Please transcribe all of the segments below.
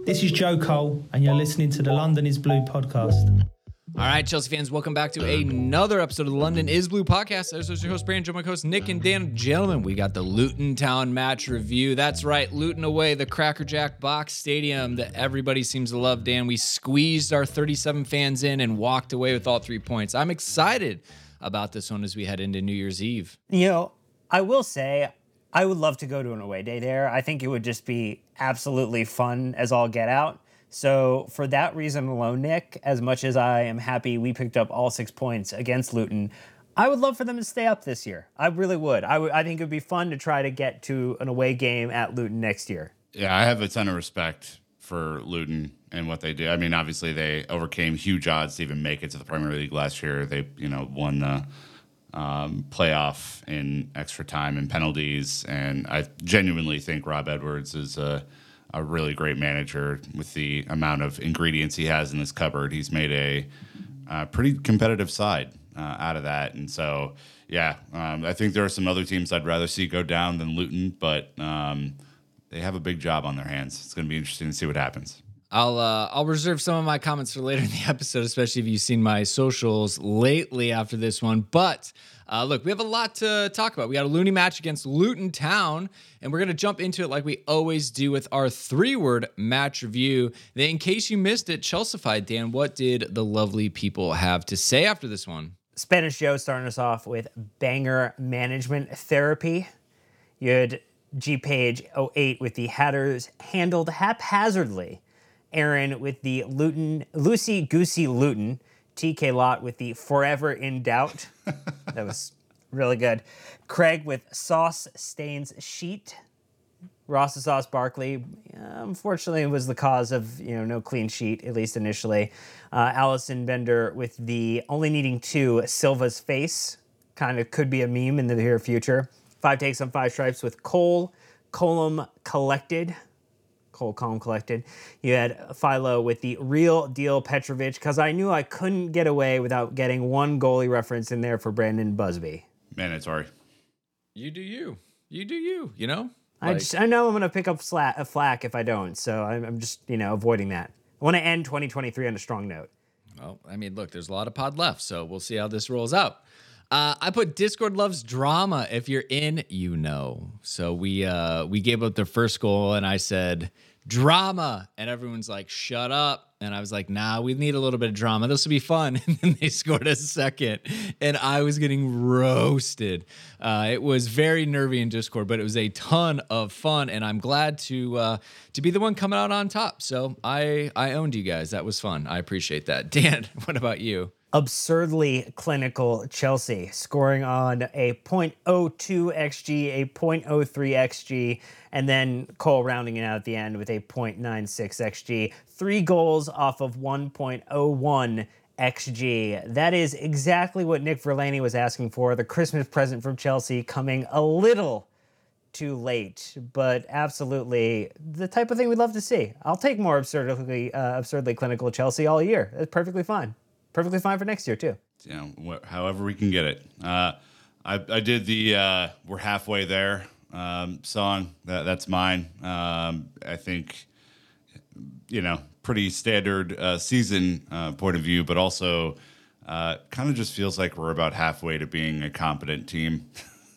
This is Joe Cole, and you're listening to the London is Blue podcast. All right, Chelsea fans, welcome back to another episode of the London is Blue podcast. This is your host, Brandon, my host, Nick, and Dan. Gentlemen, we got the Luton Town match review. That's right, Luton away, the Cracker Jack Box Stadium that everybody seems to love. Dan, we squeezed our 37 fans in and walked away with all three points. I'm excited about this one as we head into New Year's Eve. You know, I will say, I would love to go to an away day there. I think it would just be absolutely fun as all get out. So, for that reason alone, Nick, as much as I am happy we picked up all six points against Luton, I would love for them to stay up this year. I really would. I, think it would be fun to try to get to an away game at Luton next year. Yeah, I have a ton of respect for Luton and what they do. I mean, obviously they overcame huge odds to even make it to the Premier League last year. They, you know, won the um, playoff in extra time and penalties, and I genuinely think Rob Edwards is a a really great manager with the amount of ingredients he has in his cupboard. He's made a, a pretty competitive side uh, out of that, and so yeah, um, I think there are some other teams I'd rather see go down than Luton, but um, they have a big job on their hands. It's going to be interesting to see what happens. I'll uh, I'll reserve some of my comments for later in the episode, especially if you've seen my socials lately after this one. But uh, look, we have a lot to talk about. We got a loony match against Luton Town, and we're gonna jump into it like we always do with our three-word match review. Then, in case you missed it, Chelseafied Dan, what did the lovely people have to say after this one? Spanish Joe starting us off with banger management therapy. You had G Page 08 with the Hatters handled haphazardly. Aaron with the Luton, Lucy Goosey Luton. TK Lot with the Forever in Doubt. that was really good. Craig with Sauce Stains Sheet. Ross Sauce Barkley, unfortunately, was the cause of you know no clean sheet at least initially. Uh, Allison Bender with the only needing two Silva's face, kind of could be a meme in the near future. Five takes on five stripes with Cole Colum collected. Cole Calm collected. You had Philo with the real deal Petrovic, because I knew I couldn't get away without getting one goalie reference in there for Brandon Busbee. Man, it's Mandatory. You do you. You do you. You know. I just I know I'm gonna pick up sla- a flack if I don't, so I'm, I'm just you know avoiding that. I want to end 2023 on a strong note. Well, I mean, look, there's a lot of pod left, so we'll see how this rolls out. Uh, I put Discord loves drama. If you're in, you know. So we uh, we gave up their first goal, and I said drama, and everyone's like, "Shut up!" And I was like, "Nah, we need a little bit of drama. This will be fun." And then they scored a second, and I was getting roasted. Uh, it was very nervy in Discord, but it was a ton of fun, and I'm glad to uh, to be the one coming out on top. So I I owned you guys. That was fun. I appreciate that. Dan, what about you? Absurdly clinical Chelsea, scoring on a 0.02 xg, a 0.03 xg, and then Cole rounding it out at the end with a 0.96 xg. Three goals off of 1.01 xg. That is exactly what Nick Verlaney was asking for. The Christmas present from Chelsea coming a little too late, but absolutely the type of thing we'd love to see. I'll take more absurdly uh, absurdly clinical Chelsea all year. That's perfectly fine perfectly fine for next year too. Know, wh- however we can get it. Uh, I, I did the uh, "We're Halfway There" um, song. That, that's mine. Um, I think, you know, pretty standard uh, season uh, point of view, but also uh, kind of just feels like we're about halfway to being a competent team.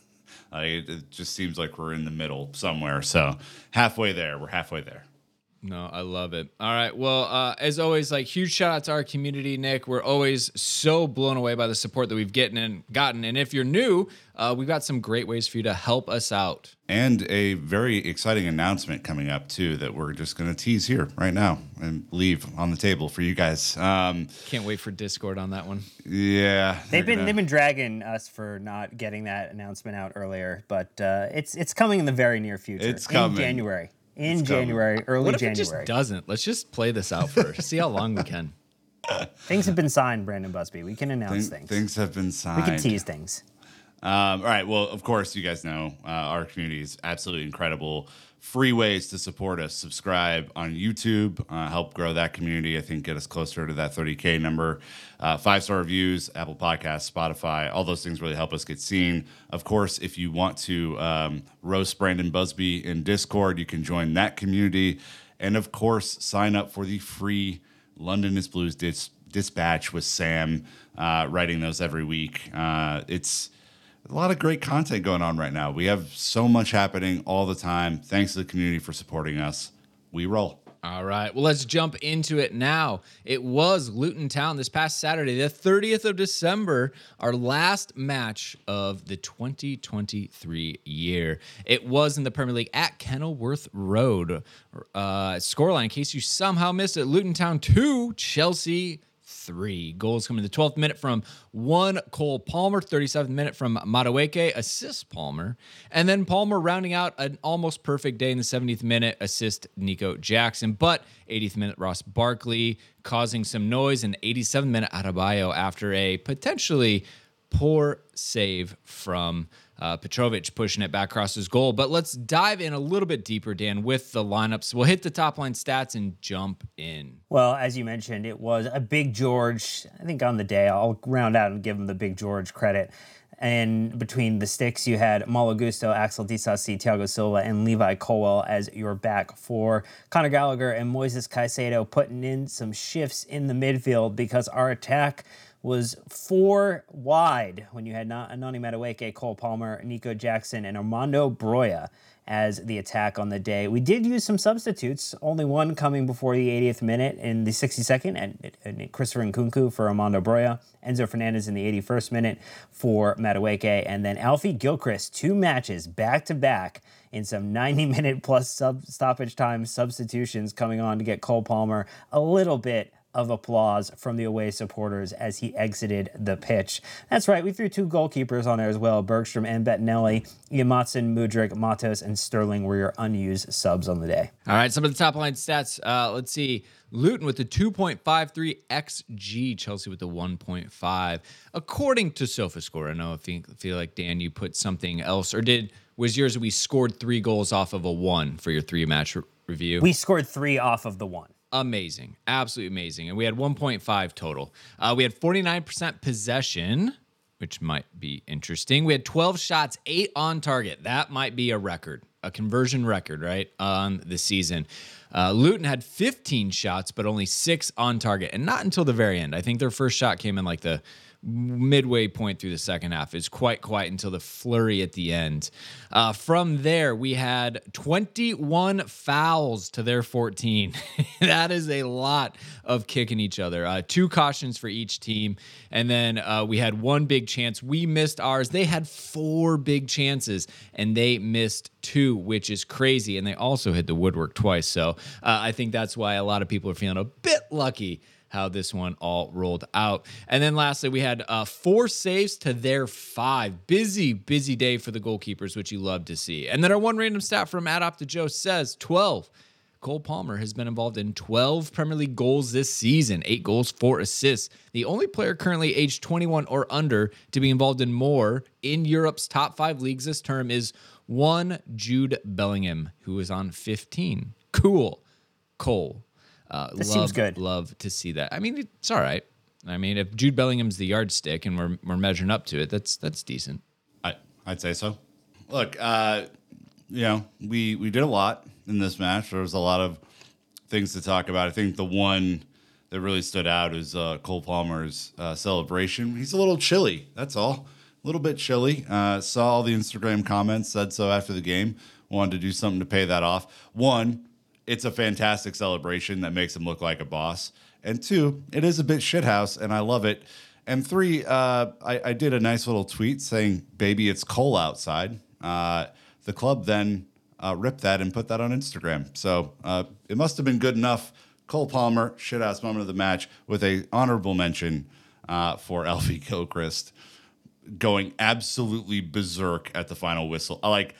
it, it just seems like we're in the middle somewhere. So halfway there, we're halfway there. No, I love it. All right. Well, uh, as always, like huge shout out to our community, Nick. We're always so blown away by the support that we've gotten and gotten. And if you're new, uh, we've got some great ways for you to help us out. And a very exciting announcement coming up too that we're just going to tease here right now and leave on the table for you guys. Um, Can't wait for Discord on that one. Yeah, they've been gonna... they've been dragging us for not getting that announcement out earlier, but uh, it's it's coming in the very near future. It's coming in January in January, early what if January. It just doesn't. Let's just play this out first. See how long we can. things have been signed, Brandon Busbee. We can announce Th- things. Things have been signed. We can tease things. Um, all right. Well, of course, you guys know uh, our community is absolutely incredible. Free ways to support us: subscribe on YouTube, uh, help grow that community. I think get us closer to that 30k number. Uh, Five star reviews, Apple Podcasts, Spotify, all those things really help us get seen. Of course, if you want to um, roast Brandon Busbee in Discord, you can join that community. And of course, sign up for the free London is Blues dis- dispatch with Sam uh, writing those every week. Uh, it's a lot of great content going on right now. We have so much happening all the time. Thanks to the community for supporting us. We roll. All right. Well, let's jump into it now. It was Luton Town this past Saturday, the 30th of December, our last match of the 2023 year. It was in the Premier League at Kenilworth Road. Uh, scoreline, in case you somehow missed it Luton Town 2, Chelsea three. Goals coming in the 12th minute from one Cole Palmer, 37th minute from Madueke, assist Palmer, and then Palmer rounding out an almost perfect day in the 70th minute, assist Nico Jackson. But 80th minute, Ross Barkley causing some noise, and 87th minute, Adebayo after a potentially poor save from uh, Petrovic pushing it back across his goal. But let's dive in a little bit deeper, Dan, with the lineups. We'll hit the top line stats and jump in. Well, as you mentioned, it was a big George. I think on the day, I'll round out and give him the big George credit. And between the sticks, you had Malo Gusto, Axel Disasi, Thiago Silva, and Levi Colwill as your back four. Conor Gallagher and Moises Caicedo putting in some shifts in the midfield because our attack was four wide when you had Noni Madueke, Cole Palmer, Nico Jackson, and Armando Broja as the attack on the day. We did use some substitutes, only one coming before the 80th minute in the 62nd, and, and Christopher Nkunku for Armando Broja, Enzo Fernandez in the 81st minute for Madueke, and then Alfie Gilchrist, two matches back to back in some 90 minute plus sub stoppage time substitutions coming on to get Cole Palmer a little bit of applause from the away supporters as he exited the pitch. That's right, we threw two goalkeepers on there as well Bergstrom and Bettinelli. Ian Maatsen, Mudryk, Matos, and Sterling were your unused subs on the day. All right, some of the top line stats. Uh, let's see. Luton with the 2.53 XG, Chelsea with the 1.5. According to SofaScore, I know if you feel like Dan, you put something else, or did was yours we scored three goals off of a one for your three match re- review? We scored three off of the one amazing, absolutely amazing. And we had 1.5 total. Uh, we had 49% possession, which might be interesting. We had 12 shots, eight on target. That might be a record, a conversion record, right, on the season. Uh, Luton had 15 shots, but only six on target, and not until the very end. I think their first shot came in like the midway point through the second half is quite quiet until the flurry at the end. Uh, from there, we had 21 fouls to their 14. that is a lot of kicking each other. Uh, two cautions for each team. And then uh, we had one big chance. We missed ours. They had four big chances and they missed two, which is crazy. And they also hit the woodwork twice. So uh, I think that's why a lot of people are feeling a bit lucky how this one all rolled out. And then lastly, we had uh, four saves to their five. Busy, busy day for the goalkeepers, which you love to see. And then our one random stat from OptaJoe says 12. Cole Palmer has been involved in 12 Premier League goals this season, eight goals, four assists. The only player currently aged 21 or under to be involved in more in Europe's top five leagues this term is one Jude Bellingham, who is on 15. Cool. Cole, uh, this love, seems good. Love to see that. I mean, it's all right. I mean, if Jude Bellingham's the yardstick and we're we're measuring up to it, that's that's decent. I I'd say so. Look, uh, you know, we we did a lot in this match. There was a lot of things to talk about. I think the one that really stood out is uh, Cole Palmer's uh, celebration. He's a little chilly. That's all. A little bit chilly. Uh, saw all the Instagram comments. Said so after the game. Wanted to do something to pay that off. One, it's a fantastic celebration that makes him look like a boss. And two, it is a bit shithouse, and I love it. And three, uh, I, I, did a nice little tweet saying, "Baby, it's cold outside." Uh, the club then uh, ripped that and put that on Instagram. So uh, it must have been good enough. Cole Palmer, shithouse moment of the match, with a honorable mention uh, for Alfie Gilchrist going absolutely berserk at the final whistle. I like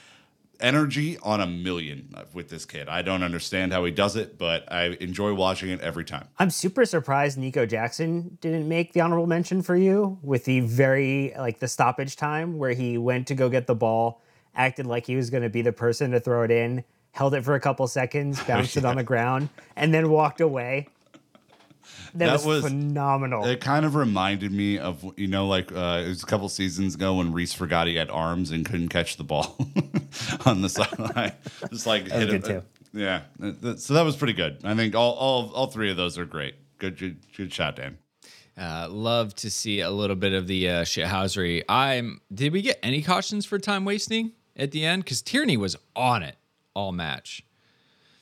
energy on a million with this kid. I don't understand how he does it, but I enjoy watching it every time. I'm super surprised Nico Jackson didn't make the honorable mention for you with the very like the stoppage time where he went to go get the ball, acted like he was going to be the person to throw it in, held it for a couple seconds, bounced yeah. it on the ground, and then walked away. That, that was, was, phenomenal. It kind of reminded me of you know like uh, it was a couple seasons ago when Reece forgot he had arms and couldn't catch the ball on the sideline. Just like hit it, Yeah, th- th- so that was pretty good. I think all all all three of those are great. Good good, good shot, Dan. Uh, love to see a little bit of the uh, shithousery. I'm. Did we get any cautions for time wasting at the end? Because Tierney was on it all match.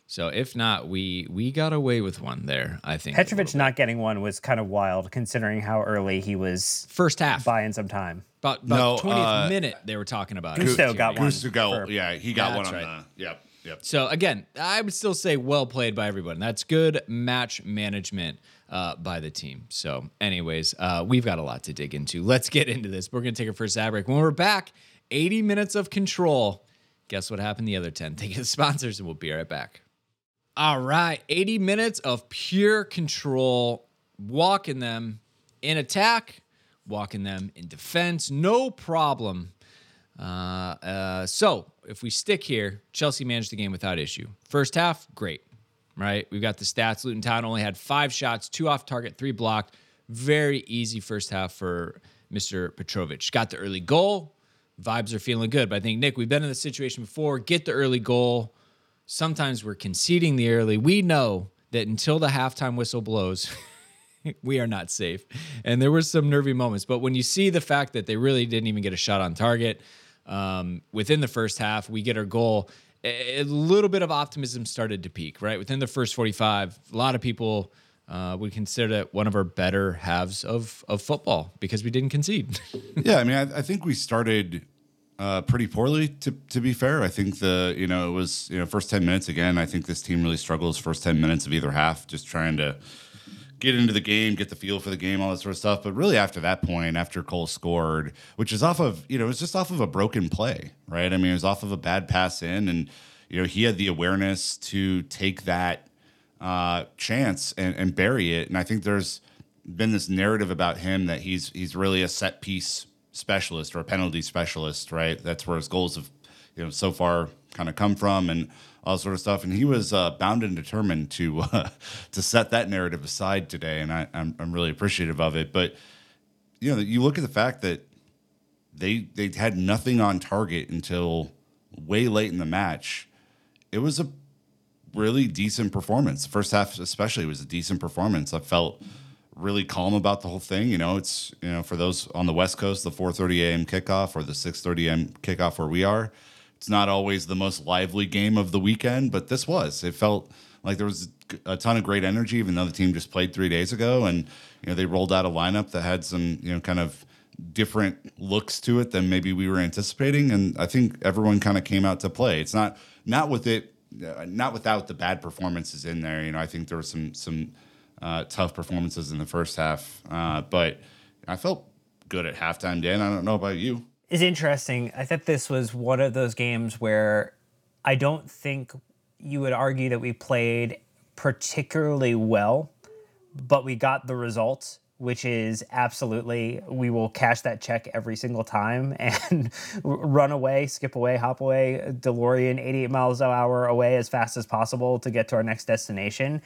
So if not, we we got away with one there. I think a Petrovic not getting one was kind of wild, considering how early he was first half, buying some time. about about No, twentieth uh, minute they were talking about. it. Gusto got Tierney. one. Gusto got yeah, he got one on right. the yep yep. So again, I would still say well played by everyone. That's good match management uh, by the team. So, anyways, uh, we've got a lot to dig into. Let's get into this. We're gonna take our first ad break. When we're back, 80 minutes of control. Guess what happened the other 10? Take the sponsors, and we'll be right back. All right, 80 minutes of pure control, walking them in attack, walking them in defense, no problem. Uh, uh, so if we stick here, Chelsea managed the game without issue. First half, great, right? We've got the stats. Luton Town only had five shots, two off target, three blocked. Very easy first half for Mr. Petrovic. Got the early goal. Vibes are feeling good. But I think, Nick, we've been in this situation before. Get the early goal. Sometimes we're conceding the early. We know that until the halftime whistle blows, we are not safe. And there were some nervy moments. But when you see the fact that they really didn't even get a shot on target um, within the first half, we get our goal. A little bit of optimism started to peak, right? Within the first 45, a lot of people uh, would consider that one of our better halves of, of football because we didn't concede. Yeah, I mean, I, I think we started uh, pretty poorly. To to be fair, I think the you know it was you know first ten minutes again. I think this team really struggles first ten minutes of either half, just trying to get into the game, get the feel for the game, all that sort of stuff. But really, after that point, after Cole scored, which is off of you know it was just off of a broken play, right? I mean, it was off of a bad pass in, and you know he had the awareness to take that uh, chance and, and bury it. And I think there's been this narrative about him that he's he's really a set piece specialist or a penalty specialist, right? That's where his goals have, you know, so far kind of come from and all sort of stuff. And he was uh, bound and determined to uh, to set that narrative aside today, and I, I'm I'm really appreciative of it. But you know, you look at the fact that they they had nothing on target until way late in the match. It was a really decent performance. The first half, especially, was a decent performance. I felt really calm about the whole thing. You know, it's you know for those on the West Coast, the 4:30 a.m. kickoff or the 6:30 a.m. kickoff where we are. It's not always the most lively game of the weekend, but this was. It felt like there was a ton of great energy, even though the team just played three days ago, and you know they rolled out a lineup that had some you know kind of different looks to it than maybe we were anticipating, and I think everyone kind of came out to play. It's not not with it, uh, not without the bad performances in there. You know, I think there were some some uh, tough performances in the first half, uh, but I felt good at halftime. Dan, I don't know about you. It's interesting. I thought this was one of those games where I don't think you would argue that we played particularly well, but we got the results, which is absolutely we will cash that check every single time and run away, skip away, hop away, DeLorean 88 miles an hour away as fast as possible to get to our next destination.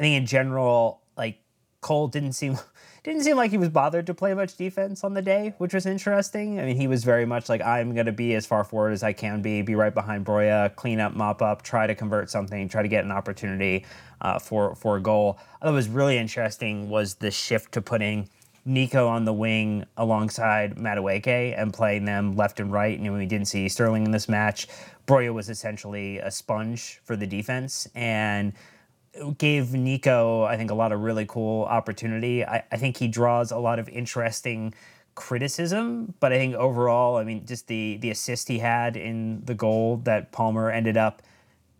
I think in general, like Cole didn't seem didn't seem like he was bothered to play much defense on the day, which was interesting. I mean, he was very much like I'm going to be as far forward as I can be, be right behind Broja, clean up, mop up, try to convert something, try to get an opportunity uh, for for a goal. Thought was really interesting was the shift to putting Nico on the wing alongside Madueke and playing them left and right. And when we didn't see Sterling in this match. Broja was essentially a sponge for the defense and gave Nico, I think, a lot of really cool opportunity. I, I think he draws a lot of interesting criticism, but I think overall, I mean, just the the assist he had in the goal that Palmer ended up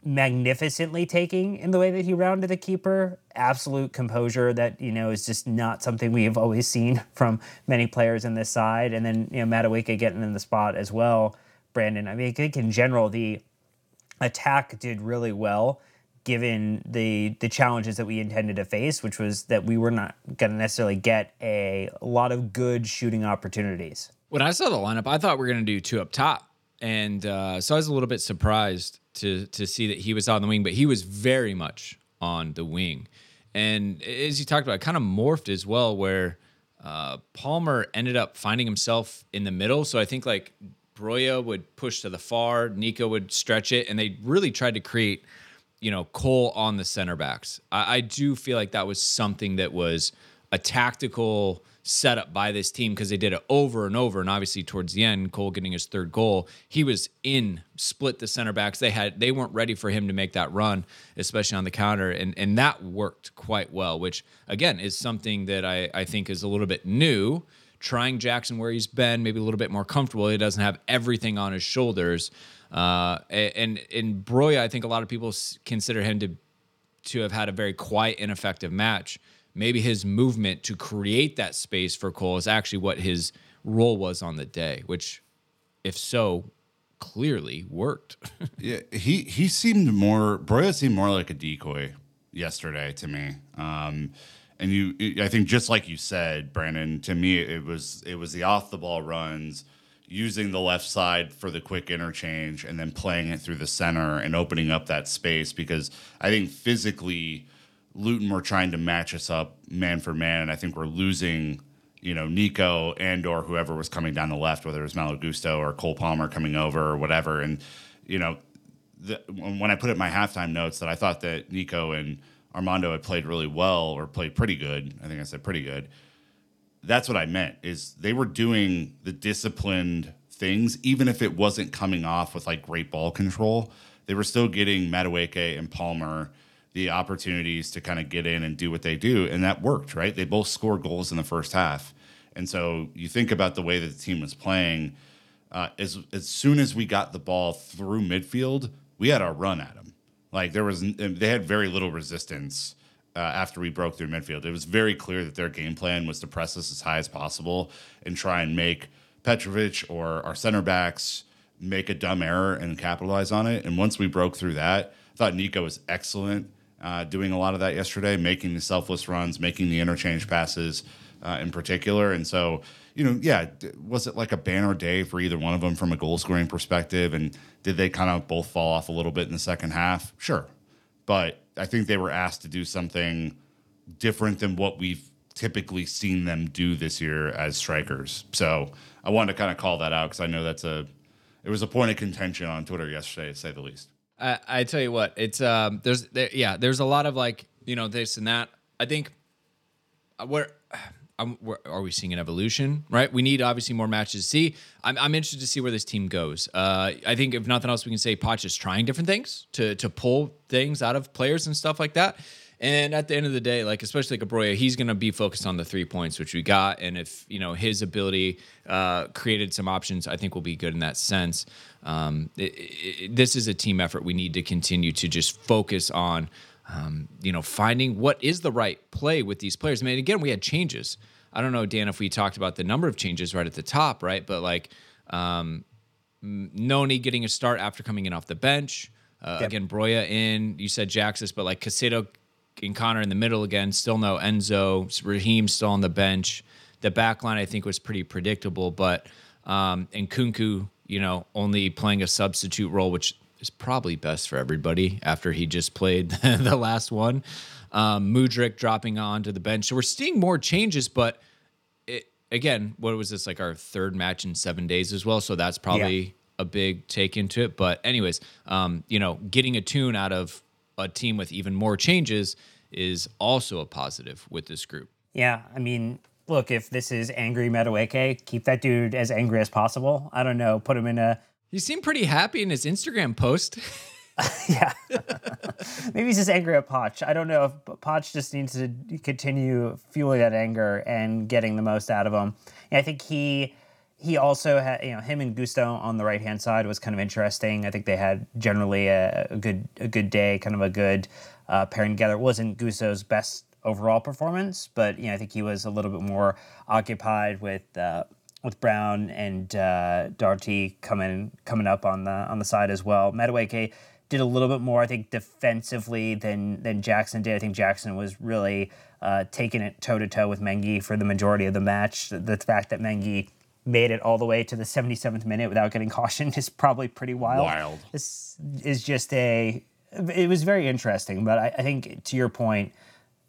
magnificently taking in the way that he rounded the keeper. Absolute composure that, you know, is just not something we have always seen from many players in this side. And then, you know, Madueke getting in the spot as well. Brandon, I mean, I think in general, the attack did really well given the the challenges that we intended to face, which was that we were not going to necessarily get a lot of good shooting opportunities. When I saw the lineup, I thought we were going to do two up top, and uh, so I was a little bit surprised to to see that he was on the wing, but he was very much on the wing, and as you talked about, it kind of morphed as well, where uh, Palmer ended up finding himself in the middle. So I think like Broja would push to the far, Nico would stretch it, and they really tried to create you know, Cole on the center backs. I, I do feel like that was something that was a tactical setup by this team because they did it over and over. And obviously, towards the end, Cole getting his third goal, he was in split the center backs. They had they weren't ready for him to make that run, especially on the counter, and and that worked quite well. Which again is something that I I think is a little bit new. Trying Jackson where he's been, maybe a little bit more comfortable. He doesn't have everything on his shoulders. Uh, and in Broja, I think a lot of people consider him to to have had a very quiet, ineffective match. Maybe his movement to create that space for Cole is actually what his role was on the day, which, if so, clearly worked. yeah, he he seemed more Broja seemed more like a decoy yesterday to me. Um, and you, I think, just like you said, Brandon, to me, it was it was the off the ball runs using the left side for the quick interchange and then playing it through the center and opening up that space because I think physically Luton were trying to match us up man for man. And I think we're losing you know Nico and or whoever was coming down the left whether it was Malo Gusto or Cole Palmer coming over or whatever. And you know the, when I put it in my halftime notes that I thought that Nico and Armando had played really well or played pretty good I think I said pretty good that's what I meant is they were doing the disciplined things, even if it wasn't coming off with like great ball control. They were still getting Madueke and Palmer the opportunities to kind of get in and do what they do, and that worked, right? They both scored goals in the first half, and so you think about the way that the team was playing. Uh, as as soon as we got the ball through midfield, we had a run at them. Like there was, they had very little resistance uh, after we broke through midfield. It was very clear that their game plan was to press us as high as possible and try and make Petrovic or our center backs make a dumb error and capitalize on it. And once we broke through that, I thought Nico was excellent uh, doing a lot of that yesterday, making the selfless runs, making the interchange passes uh, in particular. And so, you know, yeah, was it like a banner day for either one of them from a goal scoring perspective? And did they kind of both fall off a little bit in the second half? Sure. But I think they were asked to do something different than what we've typically seen them do this year as strikers. So I wanted to kind of call that out because I know that's a it was a point of contention on Twitter yesterday, to say the least. I, I tell you what, it's um there's there, yeah there's a lot of like you know this and that. I think uh, where I'm, are we seeing an evolution? Right, we need obviously more matches to see. I'm, I'm interested to see where this team goes. Uh, I think if nothing else, we can say Poch is trying different things to to pull things out of players and stuff like that. And at the end of the day, like especially like he's going to be focused on the three points which we got, and if you know his ability uh, created some options, I think will be good in that sense. Um, it, it, this is a team effort. We need to continue to just focus on um, you know, finding what is the right play with these players. I mean, again, we had changes. I don't know, Dan, if we talked about the number of changes right at the top, right? But like um, Noni getting a start after coming in off the bench. Uh, yep. Again, Broja in. You said Jaxus, but like Caicedo and Conor in the middle again. Still no Enzo. Raheem still on the bench. The back line, I think, was pretty predictable. But, um, and Nkunku, you know, only playing a substitute role, which is probably best for everybody after he just played the last one. Um, Mudryk dropping onto the bench. So we're seeing more changes, but it, again, what was this like our third match in seven days as well? So that's probably yeah. a big take into it. But anyways, um, you know, getting a tune out of a team with even more changes is also a positive with this group. Yeah, I mean, look, if this is angry Madueke, keep that dude as angry as possible. I don't know, put him in a he seemed pretty happy in his Instagram post. yeah. Maybe he's just angry at Poch. I don't know if Poch just needs to continue fueling that anger and getting the most out of him. And I think he he also had you know him and Gusto on the right hand side was kind of interesting. I think they had generally a, a good a good day, kind of a good uh, pairing together. It wasn't Gusto's best overall performance, but you know I think he was a little bit more occupied with. Uh, with Brown and uh, Doughty coming coming up on the on the side as well. Madueke did a little bit more, I think, defensively than than Jackson did. I think Jackson was really uh, taking it toe to toe with Mengi for the majority of the match. The, the, fact that Mengi made it all the way to the 77th minute without getting cautioned is probably pretty wild. Wild. This is just a. It was very interesting, but I, I think to your point,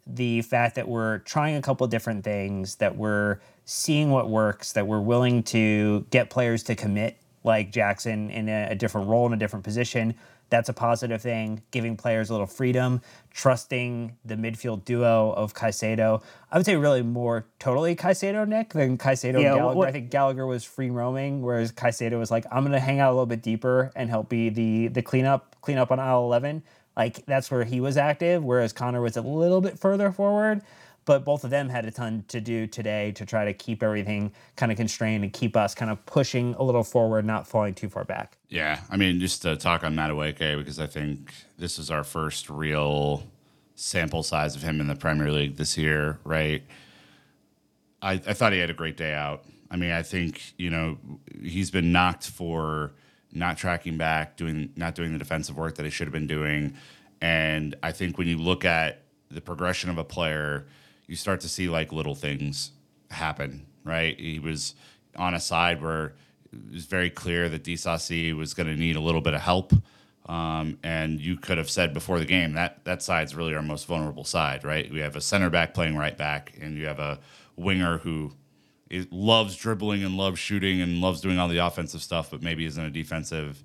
the fact that we're trying a couple different things, that we're seeing what works, that we're willing to get players to commit, like Jackson, in a, a different role, in a different position, That's a positive thing, giving players a little freedom, trusting the midfield duo of Caicedo. I would say really more totally Caicedo, Nick, than Caicedo Yeah, and Gallagher. what- I think Gallagher was free roaming, whereas Caicedo was like, I'm gonna hang out a little bit deeper and help be the the cleanup cleanup on aisle eleven. Like that's where he was active, whereas Conor was a little bit further forward. But both of them had a ton to do today to try to keep everything kind of constrained and keep us kind of pushing a little forward, not falling too far back. Yeah, I mean, just to talk on Madueke eh, because I think this is our first real sample size of him in the Premier League this year, right? I, I thought he had a great day out. I mean, I think you know he's been knocked for not tracking back, doing not doing the defensive work that he should have been doing, and I think when you look at the progression of a player, you start to see like little things happen. Right? He was on a side where it was very clear that Disasi was going to need a little bit of help. Um, and you could have said before the game that that side's really our most vulnerable side, right? We have a center back playing right back, and you have a winger who is, loves dribbling and loves shooting and loves doing all the offensive stuff, but maybe isn't a defensive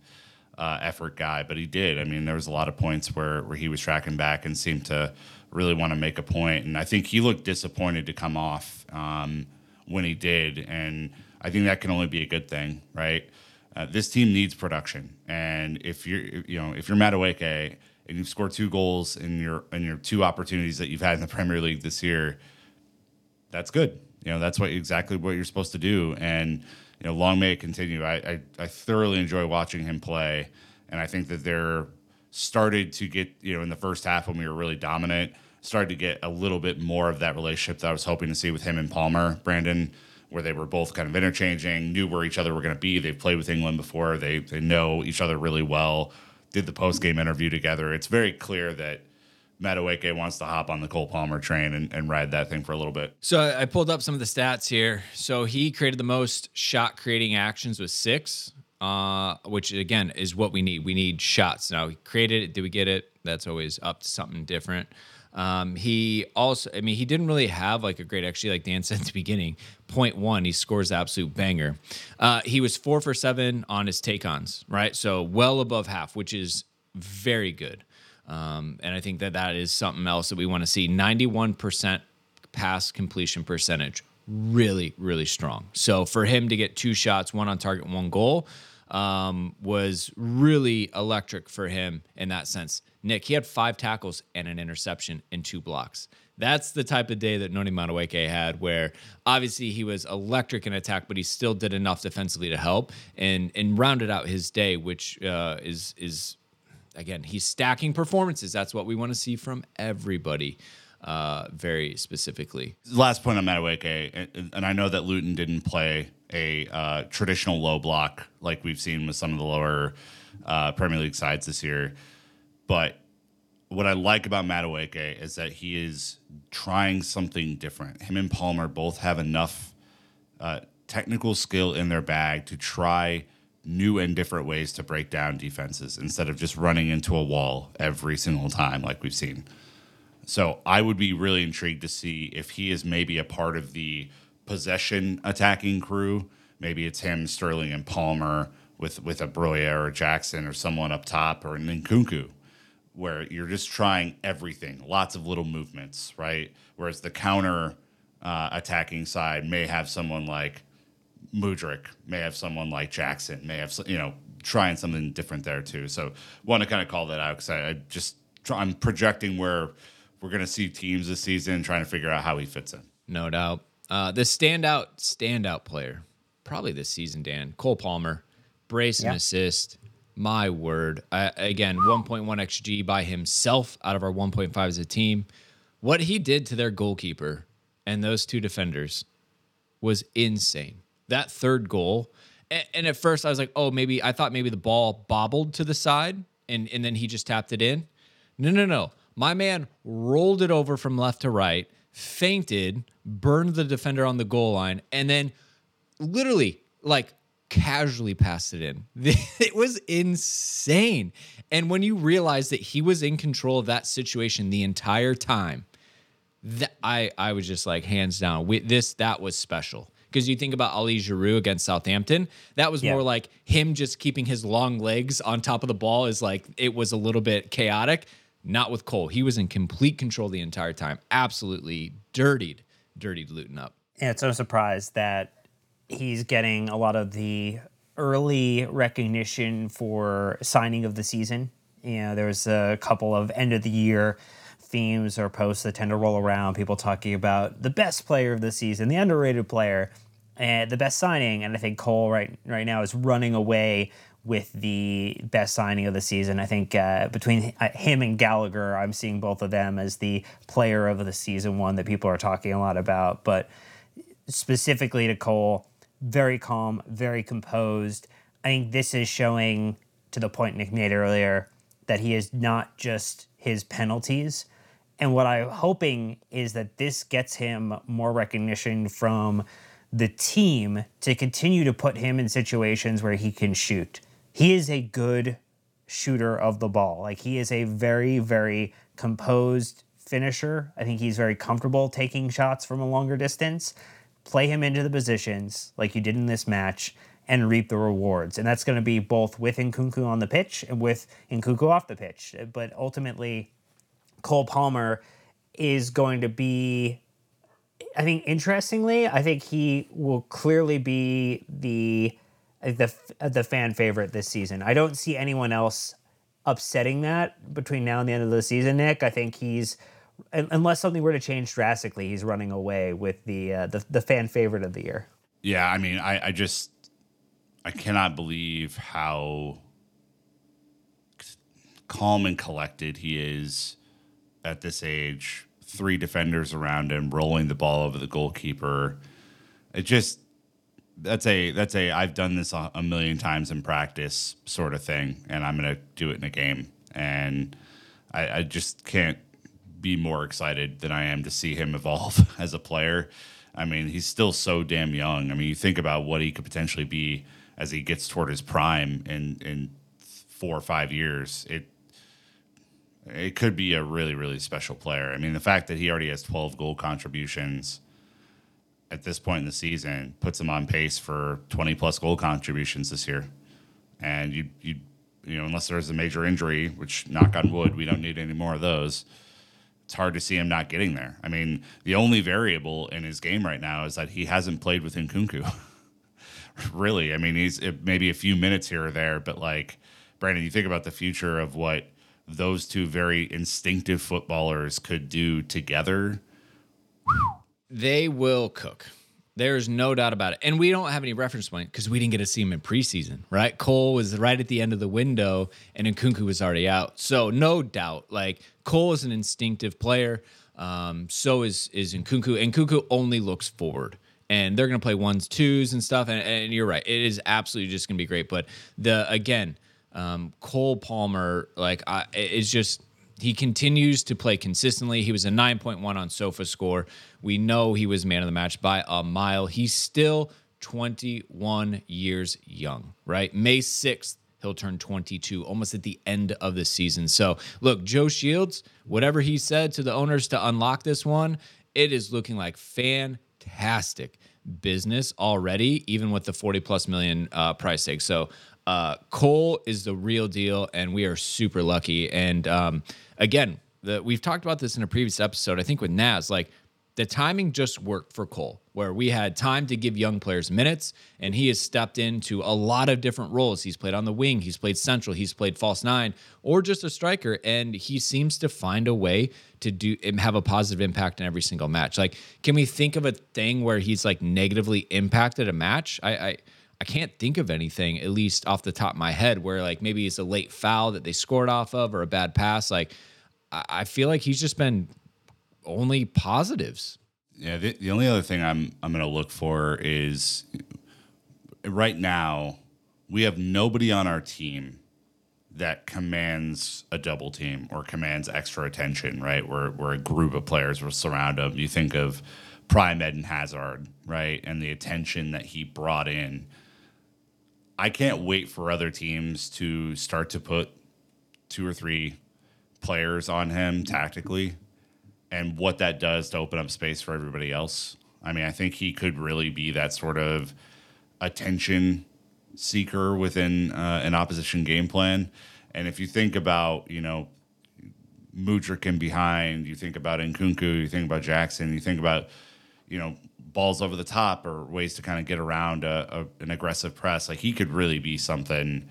uh, effort guy. But he did. I mean, there was a lot of points where where he was tracking back and seemed to really want to make a point. And I think he looked disappointed to come off um, when he did, and I think that can only be a good thing, right? Uh, this team needs production, and if you're, you know, if you're Madueke and you've scored two goals in your in your two opportunities that you've had in the Premier League this year, that's good. You know, that's what exactly what you're supposed to do, and you know, long may it continue. I I, I thoroughly enjoy watching him play, and I think that they're started to get you know in the first half when we were really dominant, started to get a little bit more of that relationship that I was hoping to see with him and Palmer, Brandon where they were both kind of interchanging, knew where each other were going to be. They've played with England before. They they know each other really well. Did the post game interview together. It's very clear that Madueke wants to hop on the Cole Palmer train and, and ride that thing for a little bit. So I I pulled up some of the stats here. So he created the most shot creating actions with six, uh, which again is what we need. We need shots. Now he created it. Did we get it? That's always up to something different. Um, he also, I mean, he didn't really have like a great, actually, like Dan said at the beginning, point one, he scores absolute banger. Uh, he was four for seven on his take ons, right? So well above half, which is very good. Um, and I think that that is something else that we want to see. 91% pass completion percentage, really, really strong. So for him to get two shots, one on target, one goal, um, was really electric for him in that sense. Nick, he had five tackles and an interception and two blocks. That's the type of day that Noni Madueke had, where obviously he was electric in attack, but he still did enough defensively to help and and rounded out his day, which uh, is is again he's stacking performances. That's what we want to see from everybody, uh, very specifically. Last point on Madueke, and, and I know that Luton didn't play a uh, traditional low block like we've seen with some of the lower uh, Premier League sides this year, but what I like about Madueke is that he is trying something different. Him and Palmer both have enough uh, technical skill in their bag to try new and different ways to break down defenses instead of just running into a wall every single time like we've seen. So I would be really intrigued to see if he is maybe a part of the possession attacking crew. Maybe it's him, Sterling, and Palmer with with a Broja or Jackson or someone up top or an Nkunku where you're just trying everything, lots of little movements, right? Whereas the counter uh, attacking side may have someone like Mudryk, may have someone like Jackson, may have you know trying something different there too. So want to kind of call that out because I, I just I'm projecting where we're going to see teams this season, trying to figure out how he fits in. No doubt. Uh, the standout standout player, probably this season, Dan Cole Palmer, brace and assist. My word. I, again, 1.1 xG by himself out of our 1.5 as a team. What he did to their goalkeeper and those two defenders was insane. That third goal, and, and at first I was like, oh, maybe I thought maybe the ball bobbled to the side and, and then he just tapped it in. No, no, no. My man rolled it over from left to right, feinted, burned the defender on the goal line, and then literally like casually passed it in. It was insane. And when you realize that he was in control of that situation the entire time, that I I was just like hands down. We, this that was special. Because you think about Ali Giroud against Southampton, that was Yeah. more like him just keeping his long legs on top of the ball is like it was a little bit chaotic. Not with Cole. He was in complete control the entire time. Absolutely dirtied, dirtied Luton up. And it's no surprise that he's getting a lot of the early recognition for signing of the season. You know, there's a couple of end of the year themes or posts that tend to roll around, people talking about the best player of the season, the underrated player, and the best signing. And I think Cole right right now is running away with the best signing of the season. I think uh, between uh, him and Gallagher, I'm seeing both of them as the player of the season one that people are talking a lot about. But specifically to Cole, very calm, very composed. I think this is showing, to the point Nick made earlier, that he is not just his penalties. And what I'm hoping is that this gets him more recognition from the team to continue to put him in situations where he can shoot. He is a good shooter of the ball. Like he is a very, very composed finisher. I think he's very comfortable taking shots from a longer distance. Play him into the positions like you did in this match and reap the rewards. And that's going to be both with Nkunku on the pitch and with Nkunku off the pitch. But ultimately, Cole Palmer is going to be I think interestingly, I think he will clearly be the the the fan favorite this season. I don't see anyone else upsetting that between now and the end of the season, Nick. I think he's unless something were to change drastically, he's running away with the uh, the, the fan favorite of the year. Yeah, I mean, I, I just I cannot believe how calm and collected he is at this age. Three defenders around him, rolling the ball over the goalkeeper. It just that's a that's a I've done this a, million times in practice sort of thing, and I'm gonna do it in a game. And I, I just can't be more excited than I am to see him evolve as a player. I mean, he's still so damn young. I mean, you think about what he could potentially be as he gets toward his prime in in four or five years. It it could be a really really special player. I mean, the fact that he already has 12 goal contributions at this point in the season puts him on pace for 20 plus goal contributions this year. And you you you know, unless there's a major injury, which knock on wood, we don't need any more of those it's hard to see him not getting there. I mean, the only variable in his game right now is that he hasn't played with Nkunku. really, I mean, he's maybe a few minutes here or there, but like Brandon, you think about the future of what those two very instinctive footballers could do together. They will cook. There's no doubt about it. And we don't have any reference point because we didn't get to see him in preseason, right? Cole was right at the end of the window and Nkunku was already out. So no doubt, like Cole is an instinctive player. Um, so is is Nkunku. And Nkunku only looks forward. And they're gonna play ones, twos, and stuff. And, and you're right. It is absolutely just gonna be great. But the again, um, Cole Palmer, like I it's just he continues to play consistently. He was a 9.1 on SofaScore. We know he was man of the match by a mile. He's still 21 years young, right? May 6th, he'll turn 22, almost at the end of the season. So, look, Joe Shields, whatever he said to the owners to unlock this one, it is looking like fantastic business already, even with the 40 plus million uh, price tag. So, uh, Cole is the real deal, and we are super lucky. And um, again, the, we've talked about this in a previous episode, I think with Naz. Like the timing just worked for Cole, where we had time to give young players minutes, and he has stepped into a lot of different roles. He's played on the wing, he's played central, he's played false nine, or just a striker, and he seems to find a way to do have a positive impact in every single match. Like, can we think of a thing where he's like negatively impacted a match? I, I I can't think of anything, at least off the top of my head, where like maybe it's a late foul that they scored off of or a bad pass. Like, I, feel like he's just been only positives. Yeah, the, the only other thing I'm I'm going to look for is right now we have nobody on our team that commands a double team or commands extra attention. Right, we're we're a group of players. We're surround him. You think of Prime Eden Hazard, right, and the attention that he brought in. I can't wait for other teams to start to put two or three players on him tactically and what that does to open up space for everybody else. I mean, I think he could really be that sort of attention seeker within uh, an opposition game plan. And if you think about, you know, Mudryk in behind, you think about Nkunku, you think about Jackson, you think about, you know, balls over the top or ways to kind of get around a, a, an aggressive press. Like he could really be something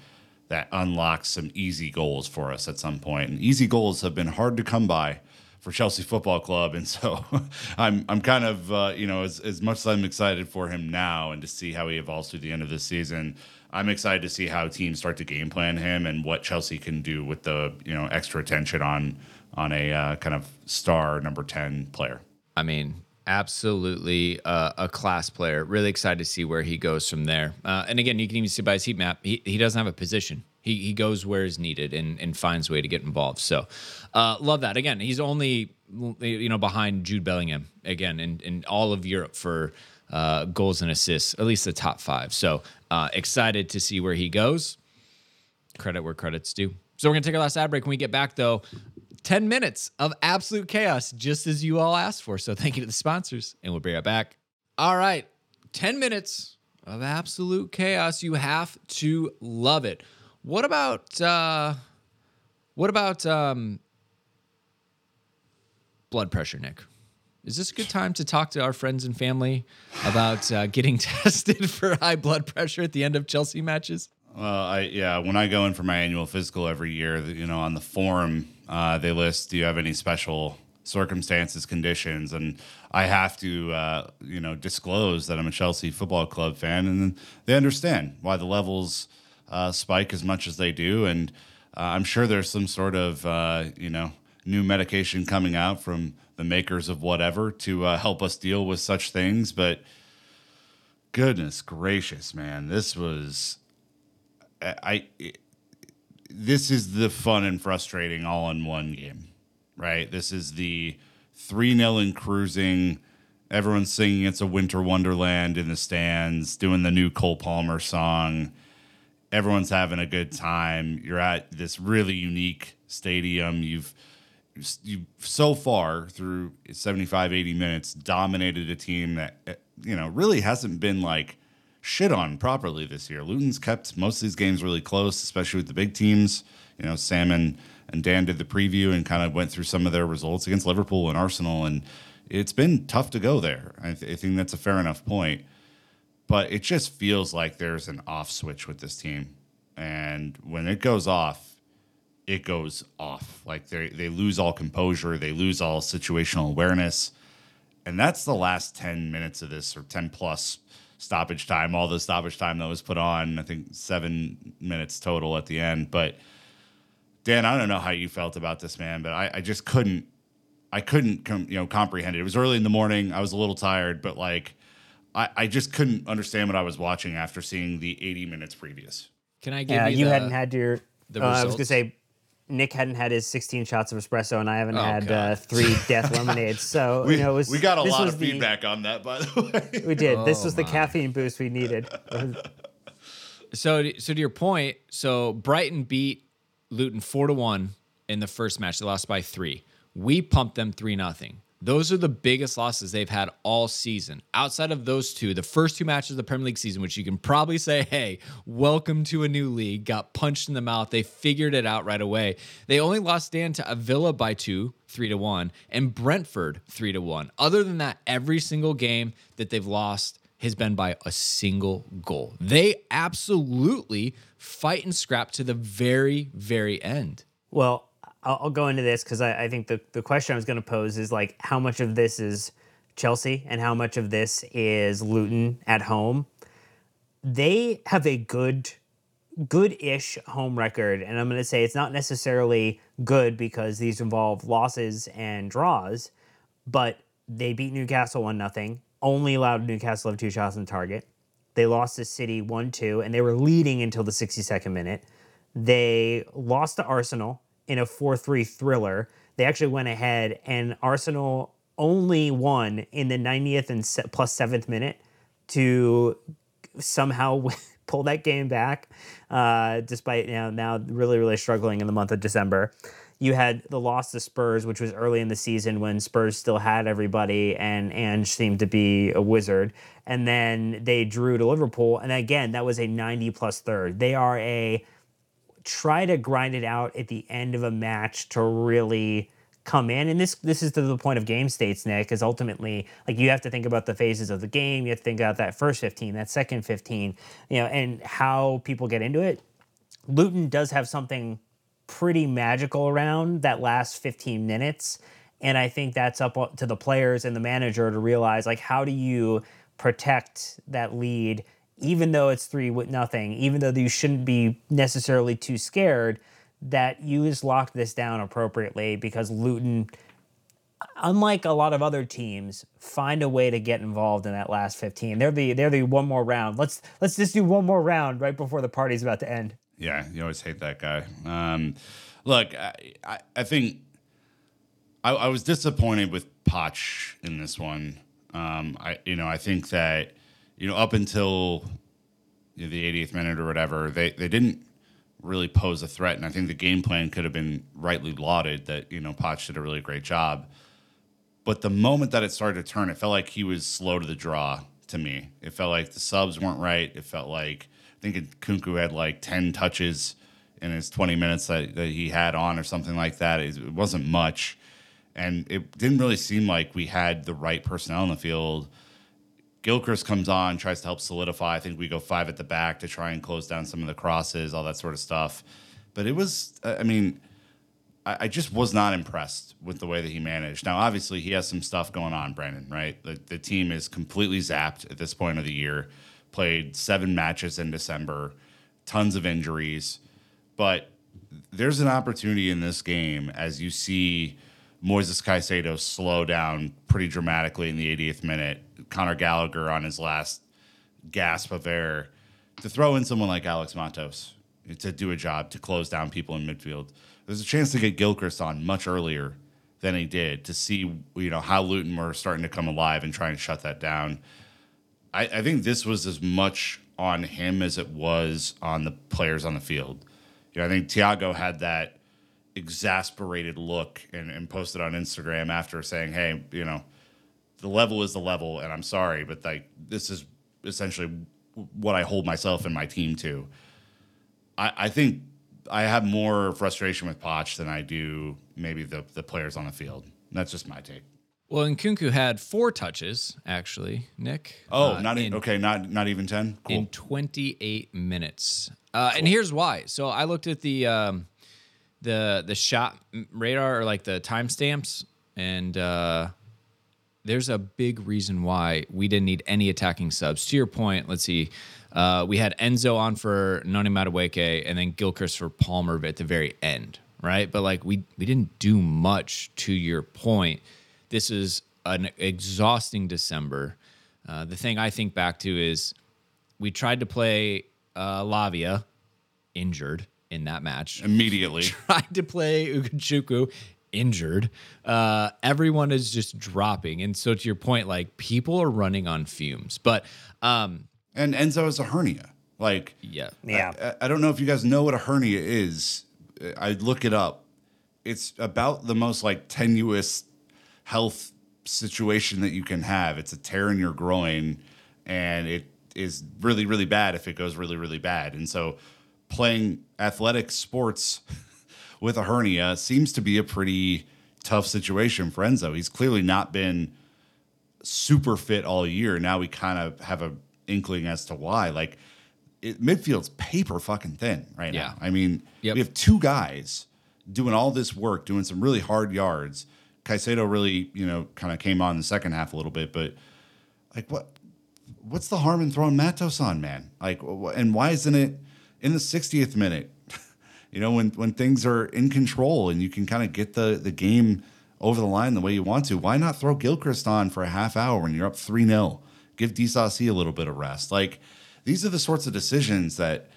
that unlocks some easy goals for us at some point. And easy goals have been hard to come by for Chelsea Football Club, and so I'm I'm kind of uh, you know as as much as I'm excited for him now and to see how he evolves through the end of the season. I'm excited to see how teams start to game plan him and what Chelsea can do with the you know extra attention on on a uh, kind of star number ten player. I mean, absolutely uh, a class player. Really excited to see where he goes from there. Uh, and again, you can even see by his heat map, he, he doesn't have a position. He, he goes where is needed and, and finds a way to get involved. So, uh, love that. Again, he's only you know behind Jude Bellingham again in, in all of Europe for uh, goals and assists, at least the top five. So, uh, excited to see where he goes. Credit where credit's due. So, we're gonna take our last ad break. When we get back, though, 10 minutes of absolute chaos, just as you all asked for. So, thank you to the sponsors, and we'll be right back. All right, 10 minutes of absolute chaos. You have to love it. What about uh what about um blood pressure, Nick? Is this a good time to talk to our friends and family about uh, getting tested for high blood pressure at the end of Chelsea matches? Well, I yeah, when I go in for my annual physical every year, you know, on the form uh, they list, do you have any special circumstances, conditions, and I have to, uh, you know, disclose that I'm a Chelsea Football Club fan, and they understand why the levels uh, spike as much as they do, and uh, I'm sure there's some sort of, uh, you know, new medication coming out from the makers of whatever to uh, help us deal with such things, but goodness gracious, man, this was I, this is the fun and frustrating all in one game, right? This is the 3 0 and cruising. Everyone's singing It's a Winter Wonderland in the stands, doing the new Cole Palmer song. Everyone's having a good time. You're at this really unique stadium. You've you so far through 75 80 minutes dominated a team that you know really hasn't been like shit on properly this year. Luton's kept most of these games really close, especially with the big teams. You know, Sam and, and Dan did the preview and kind of went through some of their results against Liverpool and Arsenal, and it's been tough to go there. I, th- I think that's a fair enough point. But it just feels like there's an off switch with this team. And when it goes off, it goes off. Like they they lose all composure, they lose all situational awareness. And that's the last 10 minutes of this or 10 plus stoppage time, all the stoppage time that was put on. I think seven minutes total at the end. But Dan, I don't know how you felt about this, man, but I, I just couldn't, I couldn't, com- you know, comprehend it. It was early in the morning. I was a little tired, but like, I, I just couldn't understand what I was watching after seeing the 80 minutes previous. Can I give Yeah, you you the, hadn't had your. the uh, I was gonna say, Nick hadn't had his 16 shots of espresso, and I haven't Oh, had uh, three death lemonades. So We, you know, it was, we got a this lot of the- feedback on that, by the way. We did. this Oh, was the caffeine boost we needed. So, so to your point, so Brighton beat Luton four to one in the first match. They lost by three. We pumped them three nothing. Those are the biggest losses they've had all season. Outside of those two, the first two matches of the Premier League season, which you can probably say, hey, welcome to a new league, got punched in the mouth. They figured it out right away. They only lost Dan to Avila by two, three to one, and Brentford three to one. Other than that, every single game that they've lost has been by a single goal. They absolutely fight and scrap to the very, very end. Well, I'll, I'll go into this because I, I think the, the question I was going to pose is like, how much of this is Chelsea and how much of this is Luton at home? They have a good, good-ish home record, and I'm going to say it's not necessarily good because these involve losses and draws, but they beat Newcastle one nothing. Only allowed Newcastle have two shots on target. They lost to City one two, and they were leading until the 62nd minute. They lost to Arsenal in a 4 3 thriller. They actually went ahead, and Arsenal only won in the 90th and plus seventh minute to somehow pull that game back, uh, despite you know, now really, really struggling in the month of December. you had the loss to Spurs, which was early in the season when Spurs still had everybody and Ange seemed to be a wizard. And then they drew to Liverpool. And again, that was a 90 plus third. They are a try to grind it out at the end of a match to really come in. And this this is to the point of game states nick is ultimately like you have to think about the phases of the game. You have to think about that first 15 that second 15 you know and how people get into it. Luton does have something pretty magical around that last 15 minutes. And i think that's up to the players and the manager to realize like how do you protect that lead even though it's three with nothing even though you shouldn't be necessarily too scared that you just locked this down appropriately because Luton, unlike a lot of other teams, find a way to get involved in that last 15. They're the they're the one more round. Let's let's just do one more round right before the party's about to end. Yeah, you always hate that guy. Um, look, I, I, I think I, I, was disappointed with Poch in this one. Um, I you know I think that you know up until you know, the 80th minute or whatever, they they didn't really pose a threat. And I think the game plan could have been rightly lauded that, you know, Poch did a really great job. But the moment that it started to turn, it felt like he was slow to the draw to me. It felt like the subs weren't right. It felt like, I think Nkunku had like 10 touches in his 20 minutes that, that he had on or something like that. It, it wasn't much. And it didn't really seem like we had the right personnel in the field Gilchrist comes on, tries to help solidify. I think we go five at the back to try and close down some of the crosses, all that sort of stuff. But it was, I mean, I, I just was not impressed with the way that he managed. Now, obviously, he has some stuff going on, Brandon, right? The, the team is completely zapped at this point of the year, played seven matches in December, tons of injuries. But there's an opportunity in this game as you see Moises Caicedo slow down pretty dramatically in the 80th minute Conor Gallagher on his last gasp of air, to throw in someone like Alex Matos to do a job to close down people in midfield. There's a chance to get Gilchrist on much earlier than he did to see you know how Luton were starting to come alive and try and shut that down. I, I think this was as much on him as it was on the players on the field. You know, I think Thiago had that exasperated look and, and posted on Instagram after saying, "Hey, you know." The level is the level, and I'm sorry, but like this is essentially what I hold myself and my team to. I, I think I have more frustration with Poch than I do maybe the the players on the field. That's just my take. Well, and Nkunku had four touches actually, Nick. Oh, uh, not in, okay, not not even ten. Cool. In 28 minutes. Uh, cool. And here's why. So I looked at the um, the the shot radar or like the timestamps, and uh, there's a big reason why we didn't need any attacking subs. To your point, let's see. Uh, we had Enzo on for Noni Madueke and then Gilchrist for Palmer at the very end, right? But like we we didn't do much. To your point, this is an exhausting December. Uh, the thing I think back to is we tried to play uh, Lavia injured in that match immediately. Tried to play Ugochukwu injured. Uh, everyone is just dropping, and so to your point, like people are running on fumes. But um, and Enzo has a hernia. Like yeah, yeah. I, I don't know if you guys know what a hernia is. I look it up. It's about the most like tenuous health situation that you can have. It's a tear in your groin, and it is really really bad if it goes really really bad. And so playing athletic sports with a hernia seems to be a pretty tough situation for Enzo. He's clearly not been super fit all year. Now we kind of have a inkling as to why. Like it, midfield's paper fucking thin right yeah. now. I mean, yep. we have two guys doing all this work, doing some really hard yards. Caicedo really, you know, kind of came on in the second half a little bit, but like what what's the harm in throwing Matos on, man? Like and why isn't it in the 60th minute? You know, when when things are in control and you can kind of get the the game over the line the way you want to, why not throw Gilchrist on for a half hour when you're up 3 0? Give Disasi a little bit of rest. Like, these are the sorts of decisions that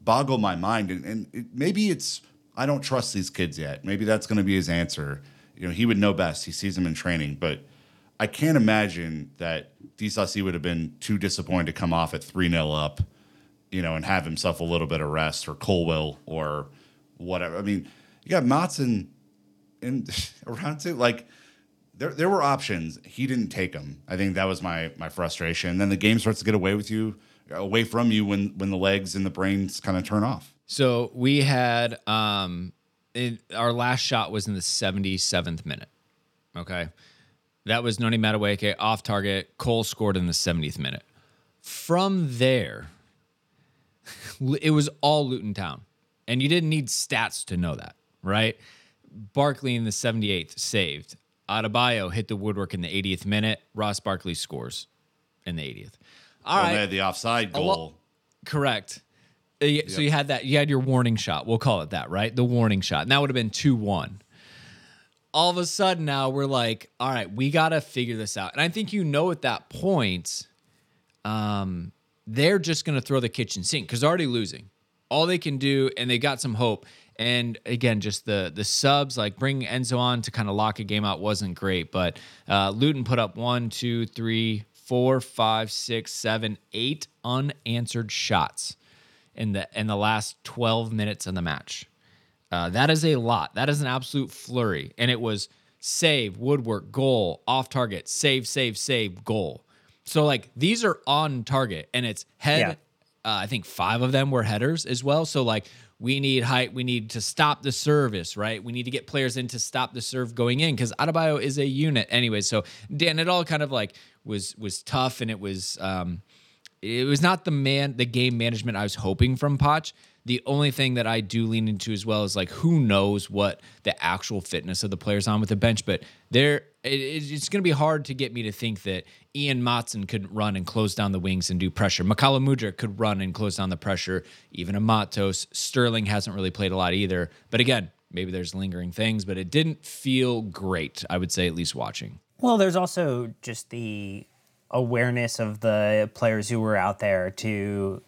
boggle my mind. And, and it, maybe it's, I don't trust these kids yet. Maybe that's going to be his answer. You know, he would know best. He sees them in training. But I can't imagine that Disasi would have been too disappointed to come off at 3 0 up, you know, and have himself a little bit of rest or Colwill or whatever. I mean, you got Maatsen in around two. Like there there were options. He didn't take them. I think that was my my frustration. And then the game starts to get away with you, away from you when when the legs and the brains kind of turn off. So we had um it, our last shot was in the 77th minute. Okay. That was Noni Madueke off target. Cole scored in the 70th minute. From there, it was all Luton Town. And you didn't need stats to know that, right? Barkley in the 78th saved. Adebayo hit the woodwork in the 80th minute. Ross Barkley scores in the 80th. All Well, right. they had the offside lo- goal. Correct. Uh, yeah, So you had that. You had your warning shot. We'll call it that, right? The warning shot. And that would have been two one. All of a sudden, now we're like, all right, we got to figure this out. And I think you know at that point, um, they're just going to throw the kitchen sink because they're already losing. All they can do, and they got some hope. And again, just the the subs, like bring Enzo on to kind of lock a game out, wasn't great. But uh, Luton put up one, two, three, four, five, six, seven, eight unanswered shots in the in the last 12 minutes of the match. Uh, that is a lot. That is an absolute flurry. And it was save, woodwork, goal, off target, save, save, save, goal. So like these are on target and it's head. Yeah. Uh, I think five of them were headers as well. So like we need height. We need to stop the service, right? We need to get players in to stop the serve going in because Adebayo is a unit anyway. So Dan, it all kind of like was was tough and it was um, it was not the man the game management I was hoping from Poch. The only thing that I do lean into as well is like who knows what the actual fitness of the players on with the bench, but there it, it's going to be hard to get me to think that Ian Maatsen could run and close down the wings and do pressure. Mykhailo Mudryk could run and close down the pressure. Even a Matos Sterling hasn't really played a lot either. But again, maybe there's lingering things, but it didn't feel great. I would say at least watching. Well, there's also just the awareness of the players who were out there to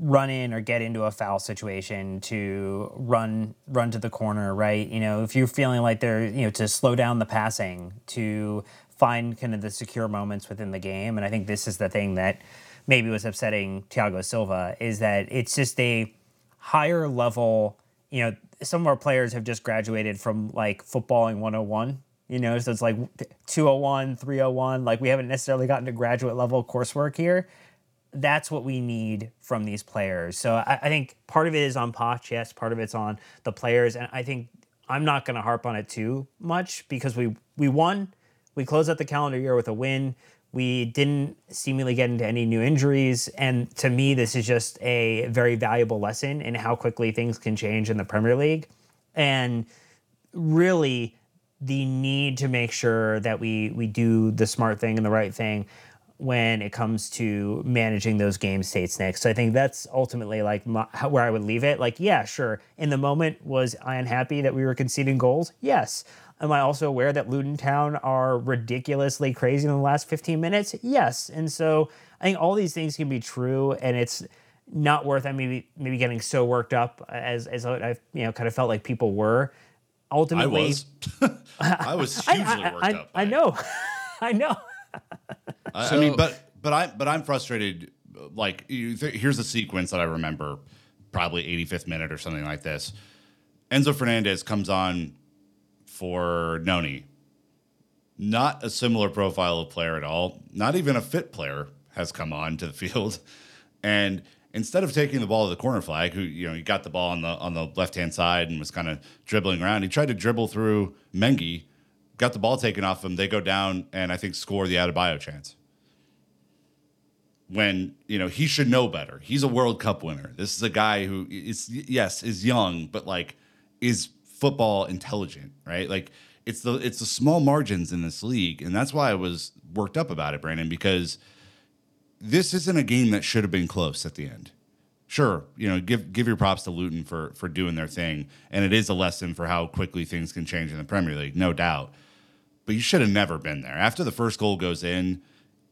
run in or get into a foul situation to run run to the corner right? You know if you're feeling like they're you know to slow down the passing to find kind of the secure moments within the game. And i think this is the thing that maybe was upsetting Thiago Silva is that it's just a higher level you know some of our players have just graduated from like footballing 101 you know? So it's like 201 301 like we haven't necessarily gotten to graduate level coursework here that's what we need from these players. So I, I think part of it is on Poch, yes, part of it's on the players, and I think I'm not going to harp on it too much because we we won, we closed out the calendar year with a win. We didn't seemingly get into any new injuries, and to me, this is just a very valuable lesson in how quickly things can change in the Premier League, and really the need to make sure that we we do the smart thing and the right thing when it comes to managing those game states next. So I think that's ultimately like my, how, where I would leave it. Like, yeah, sure. In the moment, was I unhappy that we were conceding goals? Yes. Am I also aware that Luton Town are ridiculously crazy in the last 15 minutes? Yes. And so I think all these things can be true, and it's not worth I maybe maybe getting so worked up as as I you know kind of felt like people were. Ultimately, I was. I was hugely I, worked I, up. I know, I know. I, I mean, but but I but I'm frustrated. Like, you th- here's a sequence that I remember, probably 85th minute or something like this. Enzo Fernandez comes on for Noni. Not a similar profile of player at all. Not even a fit player has come on to the field, and instead of taking the ball to the corner flag, who you know he got the ball on the on the left hand side and was kind of dribbling around, he tried to dribble through Mengi, got the ball taken off him. They go down and I think score the Adebayo chance. When you know he should know better. He's a World Cup winner. This is a guy who is yes is young, but like is football intelligent, right? Like it's the it's the small margins in this league, and that's why I was worked up about it, Brandon, because this isn't a game that should have been close at the end. Sure, you know, give give your props to Luton for for doing their thing, and it is a lesson for how quickly things can change in the Premier League, no doubt. But you should have never been there. After the first goal goes in,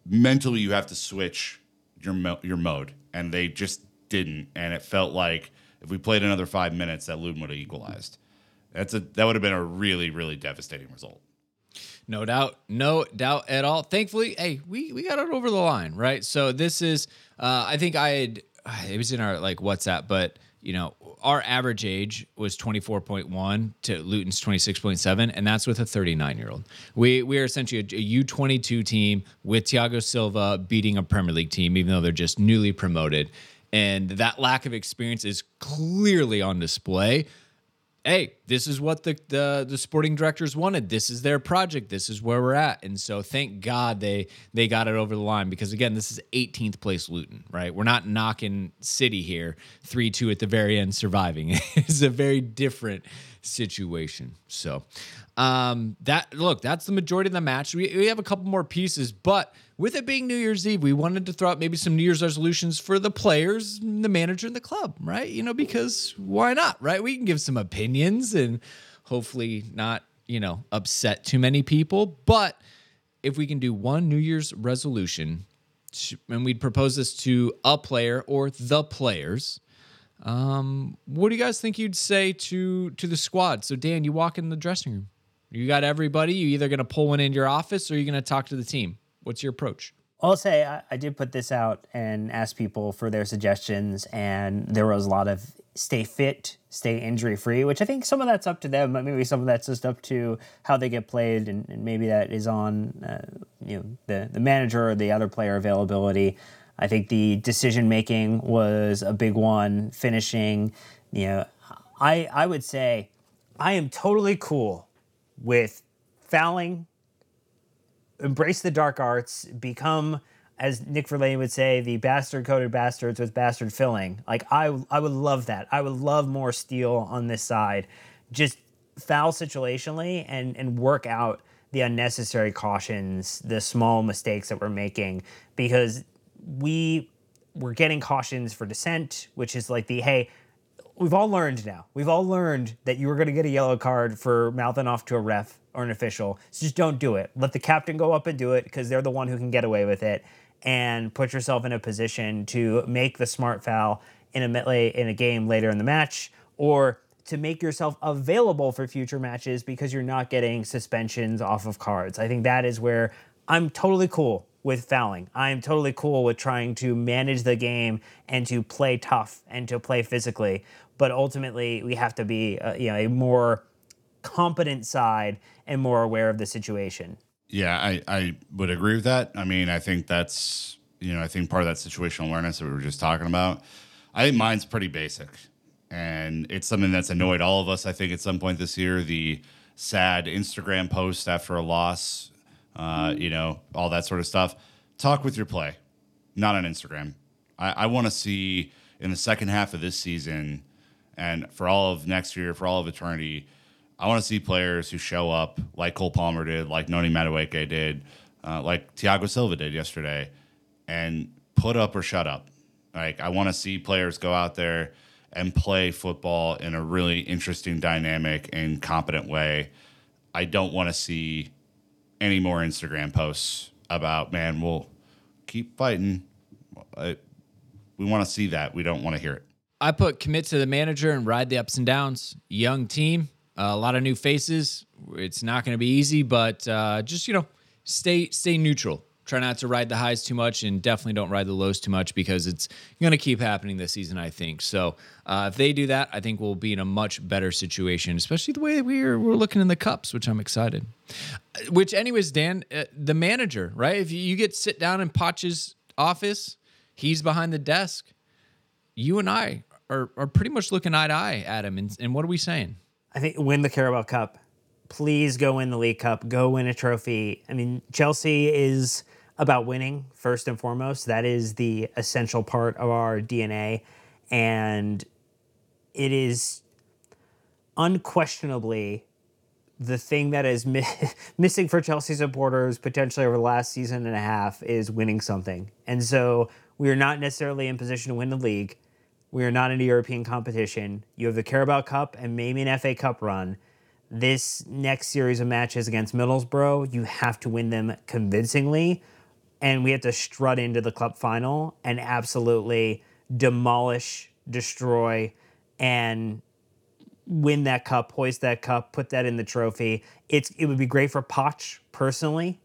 mentally you have to switch your mo- your mode, and they just didn't. And it felt like if we played another five minutes, that Luton would have equalized. That's a that would have been a really really devastating result. No doubt, no doubt at all. Thankfully, hey, we we got it over the line, right? So this is, uh, I think I had, it was in our like WhatsApp, but you know, our average age was 24.1 to Luton's 26.7, and that's with a 39 year old. We we are essentially a a U22 team with Thiago Silva beating a Premier League team, even though they're just newly promoted. And that lack of experience is clearly on display hey, this is what the, the the sporting directors wanted. This is their project. This is where we're at. And so thank God they they got it over the line because again, this is 18th place Luton, right? We're not knocking City here, 3-2 at the very end surviving. it's a very different situation. So um that look, that's the majority of the match. We we have a couple more pieces, but with it being New Year's Eve, we wanted to throw out maybe some New Year's resolutions for the players, the manager, and the club, right? You know, because why not, right? We can give some opinions and hopefully not, you know, upset too many people. But if we can do one New Year's resolution, and we'd propose this to a player or the players, um, what do you guys think you'd say to to the squad? So Dan, you walk in the dressing room. You got everybody. You either going to pull one into your office or you're going to talk to the team. What's your approach? I'll say I, I did put this out and ask people for their suggestions, and there was a lot of stay fit, stay injury free, which I think some of that's up to them, but maybe some of that's just up to how they get played, and, and maybe that is on uh, you know the the manager or the other player availability. I think the decision making was a big one. Finishing, you know, I I would say I am totally cool with fouling embrace the dark arts, become, as Nick Verlaney would say, the bastard coated bastards with bastard filling. Like I, I would love that. I would love more steel on this side. Just foul situationally and and work out the unnecessary cautions, the small mistakes that we're making, because we we're getting cautions for dissent, which is like the hey, we've all learned now. We've all learned that you were going to get a yellow card for mouthing off to a ref or an official. So just don't do it. Let the captain go up and do it because they're the one who can get away with it and put yourself in a position to make the smart foul in a in a game later in the match or to make yourself available for future matches because you're not getting suspensions off of cards. I think that is where I'm totally cool with fouling. I'm totally cool with trying to manage the game and to play tough and to play physically. But ultimately, we have to be uh, you know a more competent side and more aware of the situation. Yeah, I, I would agree with that. I mean, I think that's, you know, I think part of that situational awareness that we were just talking about. I think mine's pretty basic. And it's something that's annoyed all of us, I think, at some point this year. The sad Instagram post after a loss, uh, you know, all that sort of stuff. Talk with your play, not on Instagram. I, I want to see in the second half of this season and for all of next year, for all of eternity, I want to see players who show up like Cole Palmer did, like Noni Madueke did, uh, like Thiago Silva did yesterday, and put up or shut up. Like I want to see players go out there and play football in a really interesting, dynamic, and competent way. I don't want to see any more Instagram posts about man. We'll keep fighting. I, we want to see that. We don't want to hear it. I put commit to the manager and ride the ups and downs. Young team, uh, a lot of new faces. It's not going to be easy, but uh, just you know, stay stay neutral. Try not to ride the highs too much, and definitely don't ride the lows too much because it's going to keep happening this season. I think so. Uh, if they do that, I think we'll be in a much better situation, especially the way we're we're looking in the cups, which I'm excited. Uh, which, anyways, Dan, uh, the manager, right? If you, get sit down in Poch's office, he's behind the desk. You and I are are pretty much looking eye to eye at him, and, and what are we saying? I think win the Carabao Cup. Please go win the League Cup. Go win a trophy. I mean, Chelsea is about winning first and foremost. That is the essential part of our DNA. And it is unquestionably the thing that is mi- missing for Chelsea supporters potentially over the last season and a half is winning something. And so we are not necessarily in position to win the league. We are not in a European competition. You have the Carabao Cup and maybe an FA Cup run. This next series of matches against Middlesbrough, you have to win them convincingly. And we have to strut into the club final and absolutely demolish, destroy, and win that cup, hoist that cup, put that in the trophy. It's it would be great for Poch personally,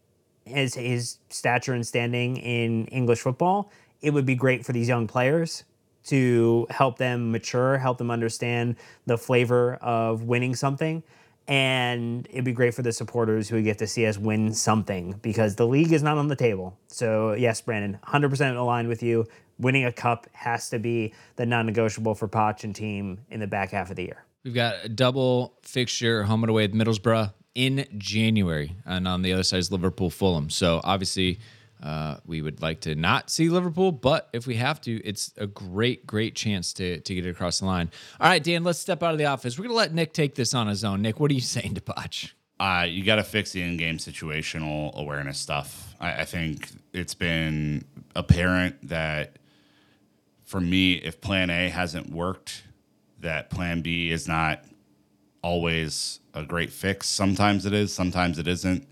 as his stature and standing in English football. It would be great for these young players to help them mature, help them understand the flavor of winning something. And it'd be great for the supporters who get to see us win something because the league is not on the table. So, yes, Brandon, 100% aligned with you. Winning a cup has to be the non negotiable for Poch and team in the back half of the year. We've got a double fixture home and away with Middlesbrough in January, and on the other side is Liverpool Fulham. So obviously, uh, we would like to not see Liverpool, but if we have to, it's a great, great chance to to get it across the line. All right, Dan, let's step out of the office. We're gonna let Nick take this on his own. Nick, what are you saying to Poch? Uh, you got to fix the in-game situational awareness stuff. I, I think it's been apparent that for me, if Plan A hasn't worked, that Plan B is not always a great fix. Sometimes it is, sometimes it isn't.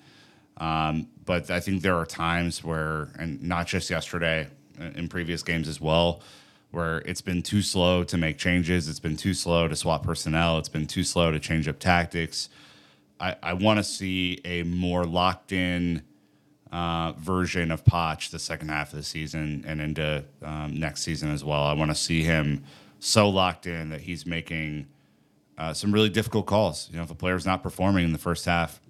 Um, but I think there are times where, and not just yesterday, in previous games as well, where it's been too slow to make changes. It's been too slow to swap personnel. It's been too slow to change up tactics. I, I want to see a more locked in uh, version of Poch the second half of the season and into um, next season as well. I want to see him so locked in that he's making uh, some really difficult calls. You know, if a player's not performing in the first half,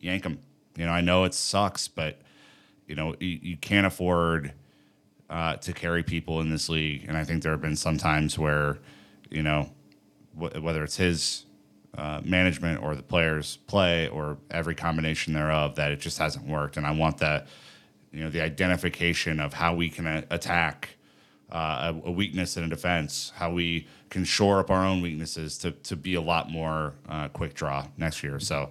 yank him. You know, I know it sucks, but you know you, you can't afford uh, to carry people in this league. And I think there have been some times where, you know, wh- whether it's his uh, management or the players' play or every combination thereof, that it just hasn't worked. And I want that, you know, the identification of how we can a- attack uh, a, a, weakness in a defense, how we can shore up our own weaknesses to, to be a lot more uh, quick draw next year. So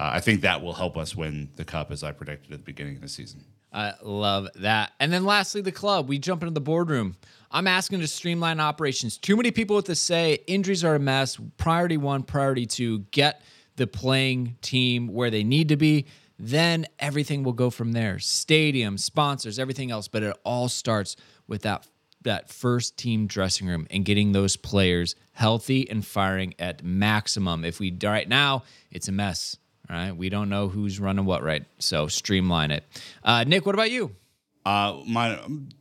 uh, I think that will help us win the cup as I predicted at the beginning of the season. I love that. And then lastly, the club. We jump into the boardroom. I'm asking to streamline operations. Too many people with to say injuries are a mess. Priority one, priority two, get the playing team where they need to be. Then everything will go from there. Stadium, sponsors, everything else. But it all starts with that that first team dressing room and getting those players healthy and firing at maximum. If we right now, it's a mess. Right, we don't know who's running what right, so streamline it. Uh, Nick, what about you? Uh, my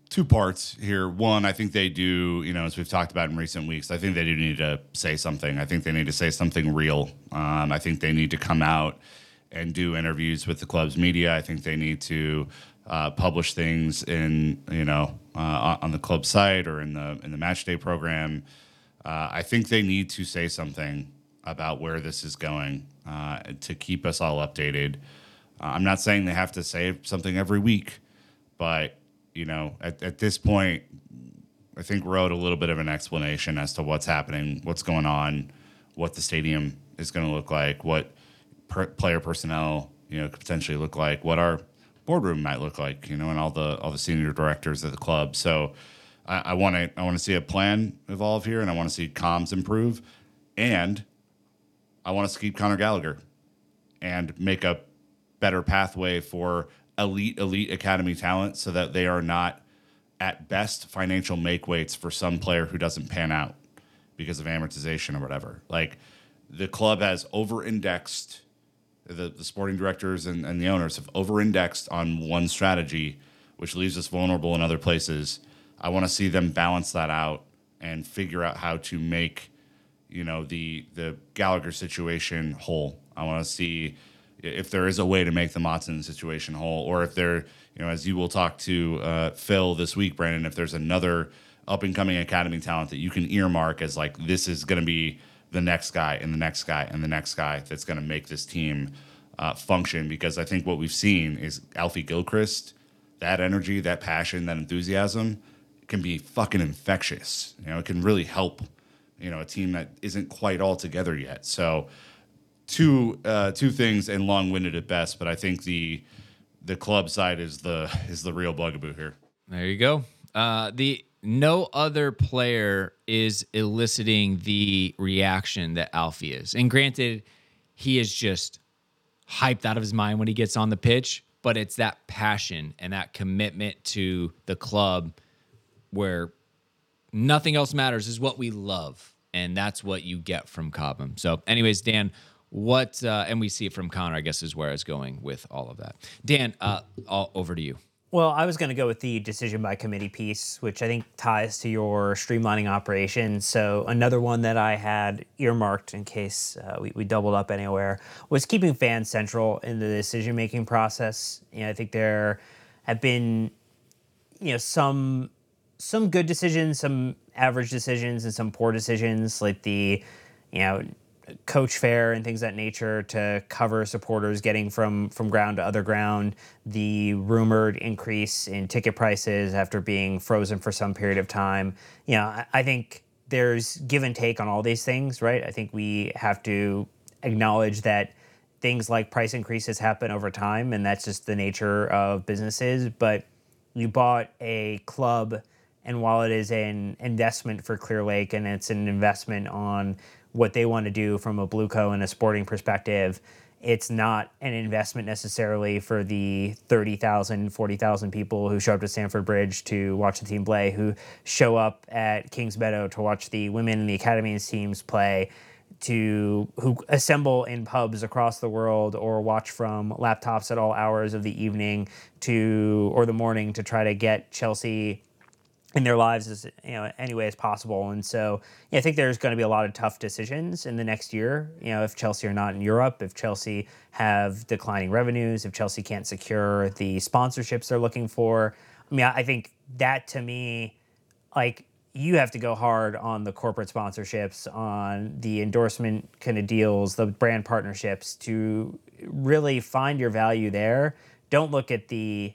two parts here. One, I think they do, you know, as we've talked about in recent weeks, I think they do need to say something. I think they need to say something real. Um, I think they need to come out and do interviews with the club's media. I think they need to uh, publish things in, you know, uh, on the club site or in the in the match day program. Uh, I think they need to say something about where this is going uh, to keep us all updated. Uh, I'm not saying they have to say something every week, but you know, at, at this point, I think wrote a little bit of an explanation as to what's happening, what's going on, what the stadium is going to look like, what per- player personnel you know could potentially look like, what our boardroom might look like, you know, and all the all the senior directors of the club. So I want to I want to see a plan evolve here, and I want to see comms improve, and I want to keep Conor Gallagher and make a better pathway for elite elite academy talent, so that they are not at best financial make weights for some player who doesn't pan out because of amortization or whatever. Like the club has over indexed the, the sporting directors and, and the owners have over indexed on one strategy, which leaves us vulnerable in other places. I want to see them balance that out and figure out how to make, you know, the the Gallagher situation whole. I want to see if there is a way to make the Maatsen situation whole, or if there, you know, as you will talk to uh, Phil this week, Brandon, if there's another up and coming academy talent that you can earmark as like this is going to be the next guy and the next guy and the next guy that's going to make this team uh, function. Because I think what we've seen is Alfie Gilchrist, that energy, that passion, that enthusiasm can be fucking infectious. You know, it can really help. You know, a team that isn't quite all together yet. So, two uh, two things and long winded at best. But I think the the club side is the is the real bugaboo here. There you go. Uh, the no other player is eliciting the reaction that Alfie is. And granted, he is just hyped out of his mind when he gets on the pitch, but it's that passion and that commitment to the club where nothing else matters is what we love. And that's what you get from Cobham. So, anyways, Dan, what, uh, and we see it from Conor, I guess, is where it's going with all of that. Dan, uh, all over to you. Well, I was going to go with the decision by committee piece, which I think ties to your streamlining operations. So, another one that I had earmarked in case uh, we, we doubled up anywhere was keeping fans central in the decision making process. You know, I think there have been, you know, some some good decisions, some average decisions, and some poor decisions, like the, you know, coach fair and things that nature to cover supporters getting from from ground to other ground the rumored increase in ticket prices after being frozen for some period of time. You know I, I think there's give and take on all these things right? I think we have to acknowledge that things like price increases happen over time and that's just the nature of businesses but you bought a club and while it is an investment for Clearlake and it's an investment on what they want to do from a BlueCo and a sporting perspective it's not an investment necessarily for the 30,000, 40,000 people who show up to Stamford Bridge to watch the team play, who show up at Kingsmeadow to watch the women and the academies teams play, to who assemble in pubs across the world or watch from laptops at all hours of the evening to or the morning to try to get Chelsea in their lives as you know any way as possible. And so I think there's going to be a lot of tough decisions in the next year. You know, if Chelsea are not in Europe, if Chelsea have declining revenues, if Chelsea can't secure the sponsorships they're looking for. I mean, I think that to me, like you have to go hard on the corporate sponsorships, on the endorsement kind of deals, the brand partnerships to really find your value there. Don't look at the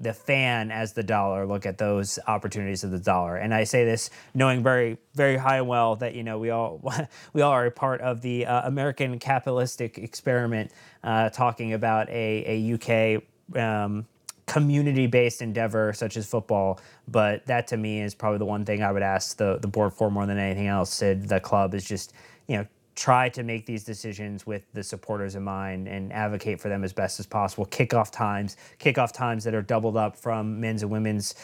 the fan as the dollar look at those opportunities of the dollar. And i say this knowing very very high and well that you know we all we all are a part of the uh, american capitalistic experiment uh, talking about a, a uk um, community-based endeavor such as football. But that to me is probably the one thing i would ask the, the board for more than anything else. Said the club is just you know try to make these decisions with the supporters in mind and advocate for them as best as possible. Kickoff times, kickoff times that are doubled up from men's and women's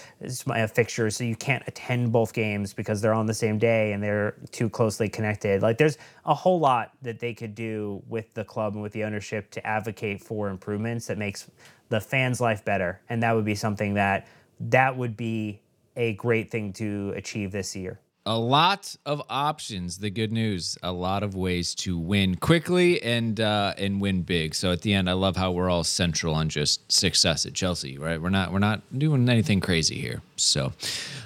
fixtures, so you can't attend both games because they're on the same day and they're too closely connected. Like there's a whole lot that they could do with the club and with the ownership to advocate for improvements that makes the fans' life better, and that would be something that that would be a great thing to achieve this year a lot of options. The good news, a lot of ways to win quickly and uh, and win big. So at the end, I love how we're all central on just success at Chelsea. Right? We're not we're not doing anything crazy here. So,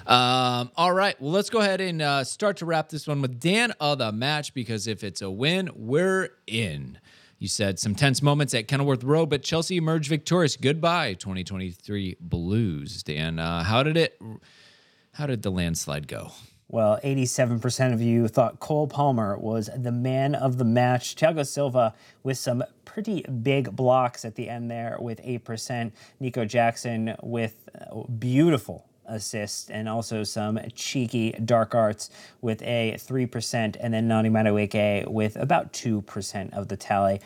um, all right. Well, let's go ahead and uh, start to wrap this one with Dan of the match because if it's a win, we're in. You said some tense moments at Kenilworth Road, but Chelsea emerged victorious. Goodbye, 2023 Blues. Dan, uh, how did it? How did the landslide go? Well, 87% of you thought Cole Palmer was the man of the match. Thiago Silva with some pretty big blocks at the end there with 8%. Nico Jackson with beautiful assists and also some cheeky dark arts with a 3%, and then Noni Madueke with about 2% of the tally.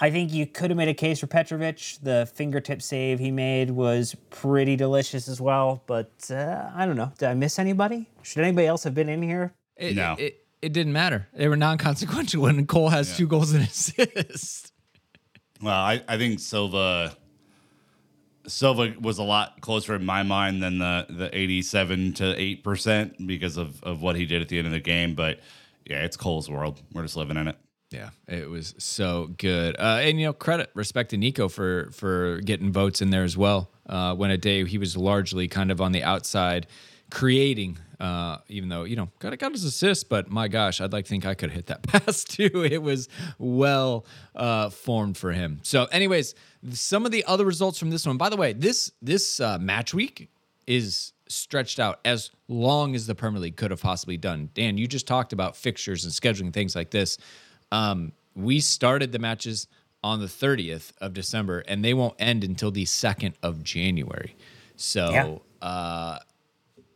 I think you could have made a case for Petrovic. The fingertip save he made was pretty delicious as well. But uh, I don't know. Did I miss anybody? Should anybody else have been in here? It, no. It, it, it didn't matter. They were non consequential when Cole has yeah. two goals and assists. Well, I, I think Silva Silva was a lot closer in my mind than the the 87 to 8% because of, of what he did at the end of the game. But yeah, it's Cole's world. We're just living in it. Yeah, it was so good. Uh, and you know, credit, respect to Nico for for getting votes in there as well. Uh, when a day he was largely kind of on the outside, creating. Uh, even though you know got got his assist, but my gosh, I'd like to think I could hit that pass too. It was well uh, formed for him. So, anyways, some of the other results from this one. By the way, this this uh, match week is stretched out as long as the Premier League could have possibly done. Dan, you just talked about fixtures and scheduling things like this. Um, we started the matches on the 30th of December, and they won't end until the 2nd of January. So, yeah. uh,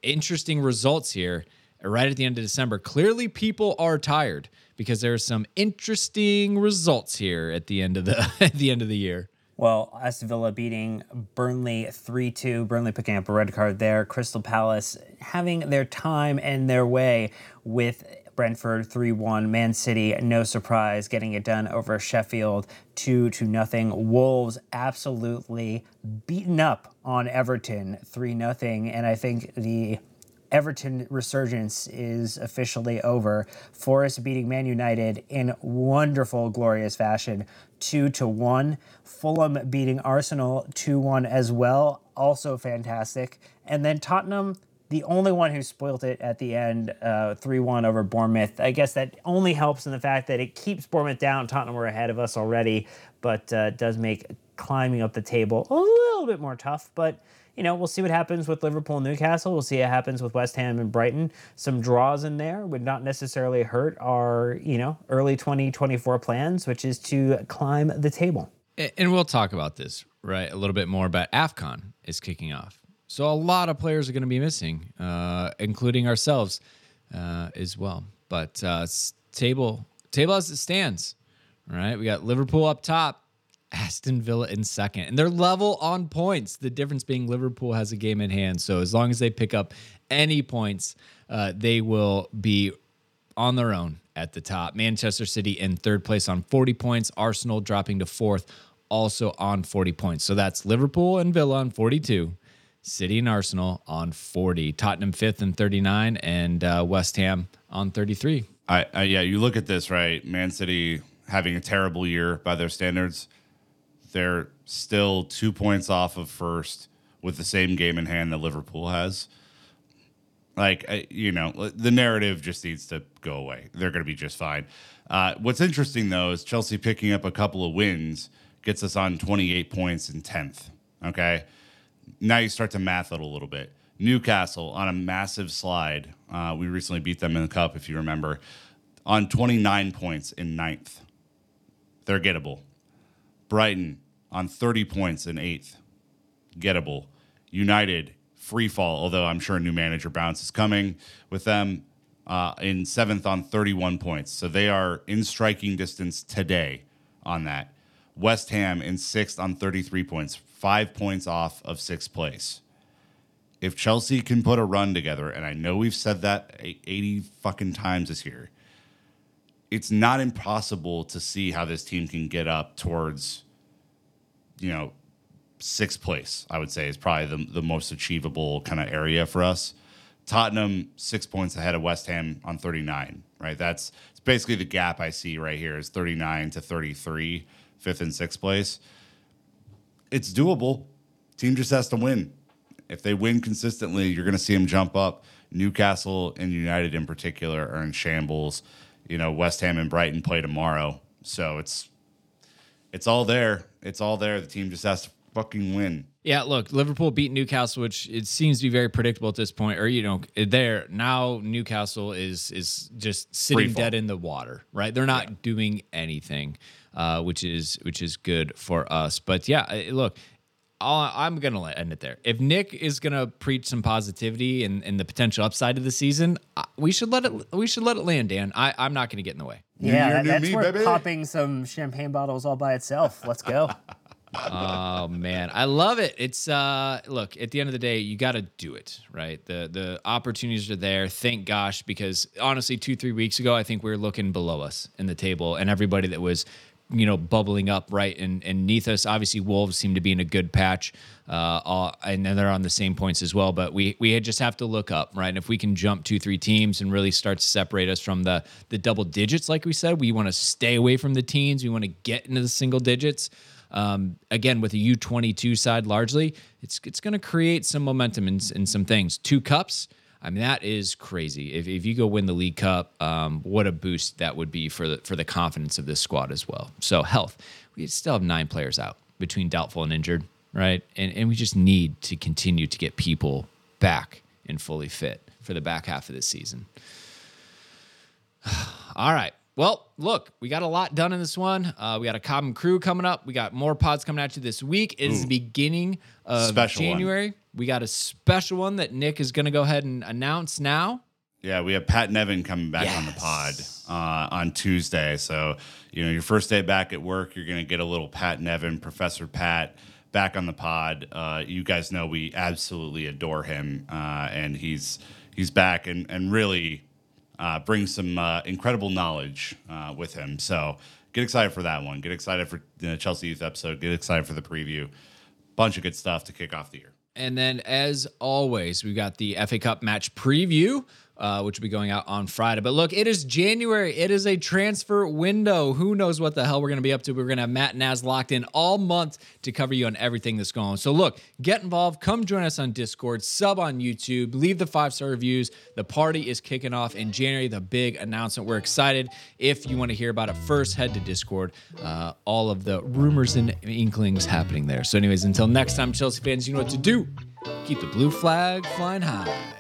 interesting results here right at the end of December. Clearly, people are tired because there are some interesting results here at the end of the at the end of the year. Well, Aston Villa beating Burnley 3 2. Burnley picking up a red card there. Crystal Palace having their time and their way with Brentford 3 1. Man City, no surprise, getting it done over Sheffield 2 to nothing. Wolves absolutely beaten up on Everton, 3 nothing, and I think the Everton resurgence is officially over. Forest beating Man United in wonderful, glorious fashion, two to one. Fulham beating Arsenal two one as well, also fantastic. And then Tottenham, the only one who spoilt it at the end, three uh, one over Bournemouth. I guess that only helps in the fact that it keeps Bournemouth down. Tottenham were ahead of us already, but uh, does make climbing up the table a little bit more tough. But you know, we'll see what happens with Liverpool and Newcastle. We'll see what happens with West Ham and Brighton. Some draws in there would not necessarily hurt our, you know, early 2024 plans, which is to climb the table. And we'll talk about this, right, a little bit more, but AFCON is kicking off. So a lot of players are going to be missing, uh, including ourselves uh, as well. But uh, table, table as it stands, right? We got Liverpool up top Aston Villa in second, and they're level on points. The difference being Liverpool has a game in hand. So as long as they pick up any points, uh, they will be on their own at the top. Manchester City in third place on 40 points. Arsenal dropping to fourth, also on 40 points. So that's Liverpool and Villa on 42. City and Arsenal on 40. Tottenham fifth and 39, and uh, West Ham on 33. I, I, yeah, you look at this right. Man City having a terrible year by their standards they're still two points off of first with the same game in hand that Liverpool has. Like, you know, the narrative just needs to go away. They're going to be just fine. Uh, what's interesting, though, is Chelsea picking up a couple of wins gets us on 28 points in 10th. Okay. Now you start to math it a little bit. Newcastle on a massive slide. Uh, we recently beat them in the cup, if you remember, on 29 points in ninth. They're gettable. Brighton on 30 points in eighth. Gettable. United, free fall, although I'm sure a new manager bounce is coming with them uh, in seventh on 31 points. So they are in striking distance today on that. West Ham in sixth on 33 points, five points off of sixth place. If Chelsea can put a run together, and I know we've said that 80 fucking times this year, it's not impossible to see how this team can get up towards, you know, sixth place. I would say is probably the the most achievable kind of area for us. Tottenham six points ahead of West Ham on 39. Right, that's it's basically the gap I see right here is 39 to 33, fifth and sixth place. It's doable. Team just has to win. If they win consistently, you're going to see them jump up. Newcastle and United in particular are in shambles you know, West Ham and Brighton play tomorrow. So it's it's all there. It's all there. The team just has to fucking win. Yeah, look, Liverpool beat Newcastle, which it seems to be very predictable at this point. Or you know, there now Newcastle is is just sitting dead in the water, right? They're not yeah. doing anything, uh, which is which is good for us. But yeah, look, I'm going to end it there. If Nick is going to preach some positivity and, and the potential upside of the season, we should let it we should let it land, Dan. I, I'm not going to get in the way. Yeah, that, that's me, worth baby. popping some champagne bottles all by itself. Let's go. oh man, I love it. It's uh look, at the end of the day, you got to do it, right? The the opportunities are there. Thank gosh because honestly 2-3 weeks ago, I think we were looking below us in the table and everybody that was you know, bubbling up right and and Nethus. Obviously, Wolves seem to be in a good patch, uh, all, and then they're on the same points as well. But we we just have to look up, right? And if we can jump two, three teams and really start to separate us from the the double digits, like we said, we want to stay away from the teens. We want to get into the single digits. Um, again, with a U twenty two side largely, it's it's going to create some momentum in some things. Two cups I mean, that is crazy. If, if you go win the League Cup, um, what a boost that would be for the for the confidence of this squad as well. So health, we still have nine players out between doubtful and injured, right? And and we just need to continue to get people back and fully fit for the back half of this season. All right. Well, look, we got a lot done in this one. Uh, we got a common crew coming up. We got more pods coming at you this week. It is the beginning of January. One. We got a special one that Nick is going to go ahead and announce now. Yeah, we have Pat Nevin coming back yes. on the pod uh, on Tuesday. So, you know, your first day back at work, you're going to get a little Pat Nevin, Professor Pat, back on the pod. Uh, you guys know we absolutely adore him, uh, and he's he's back and and really uh, brings some uh, incredible knowledge uh, with him. So, get excited for that one. Get excited for the Chelsea Youth episode. Get excited for the preview bunch of good stuff to kick off the year. And then, as always, we got the FA Cup match preview, uh, which will be going out on Friday. But look, it is January. It is a transfer window. Who knows what the hell we're going to be up to? We're going to have Matt Naz locked in all month to cover you on everything that's going on. So, look, get involved. Come join us on Discord, sub on YouTube, leave the five star reviews. The party is kicking off in January, the big announcement. We're excited. If you want to hear about it first, head to Discord. Uh, all of the rumors and inklings happening there. So, anyways, until next time, Chelsea fans, you know what to do. Keep the blue flag flying high.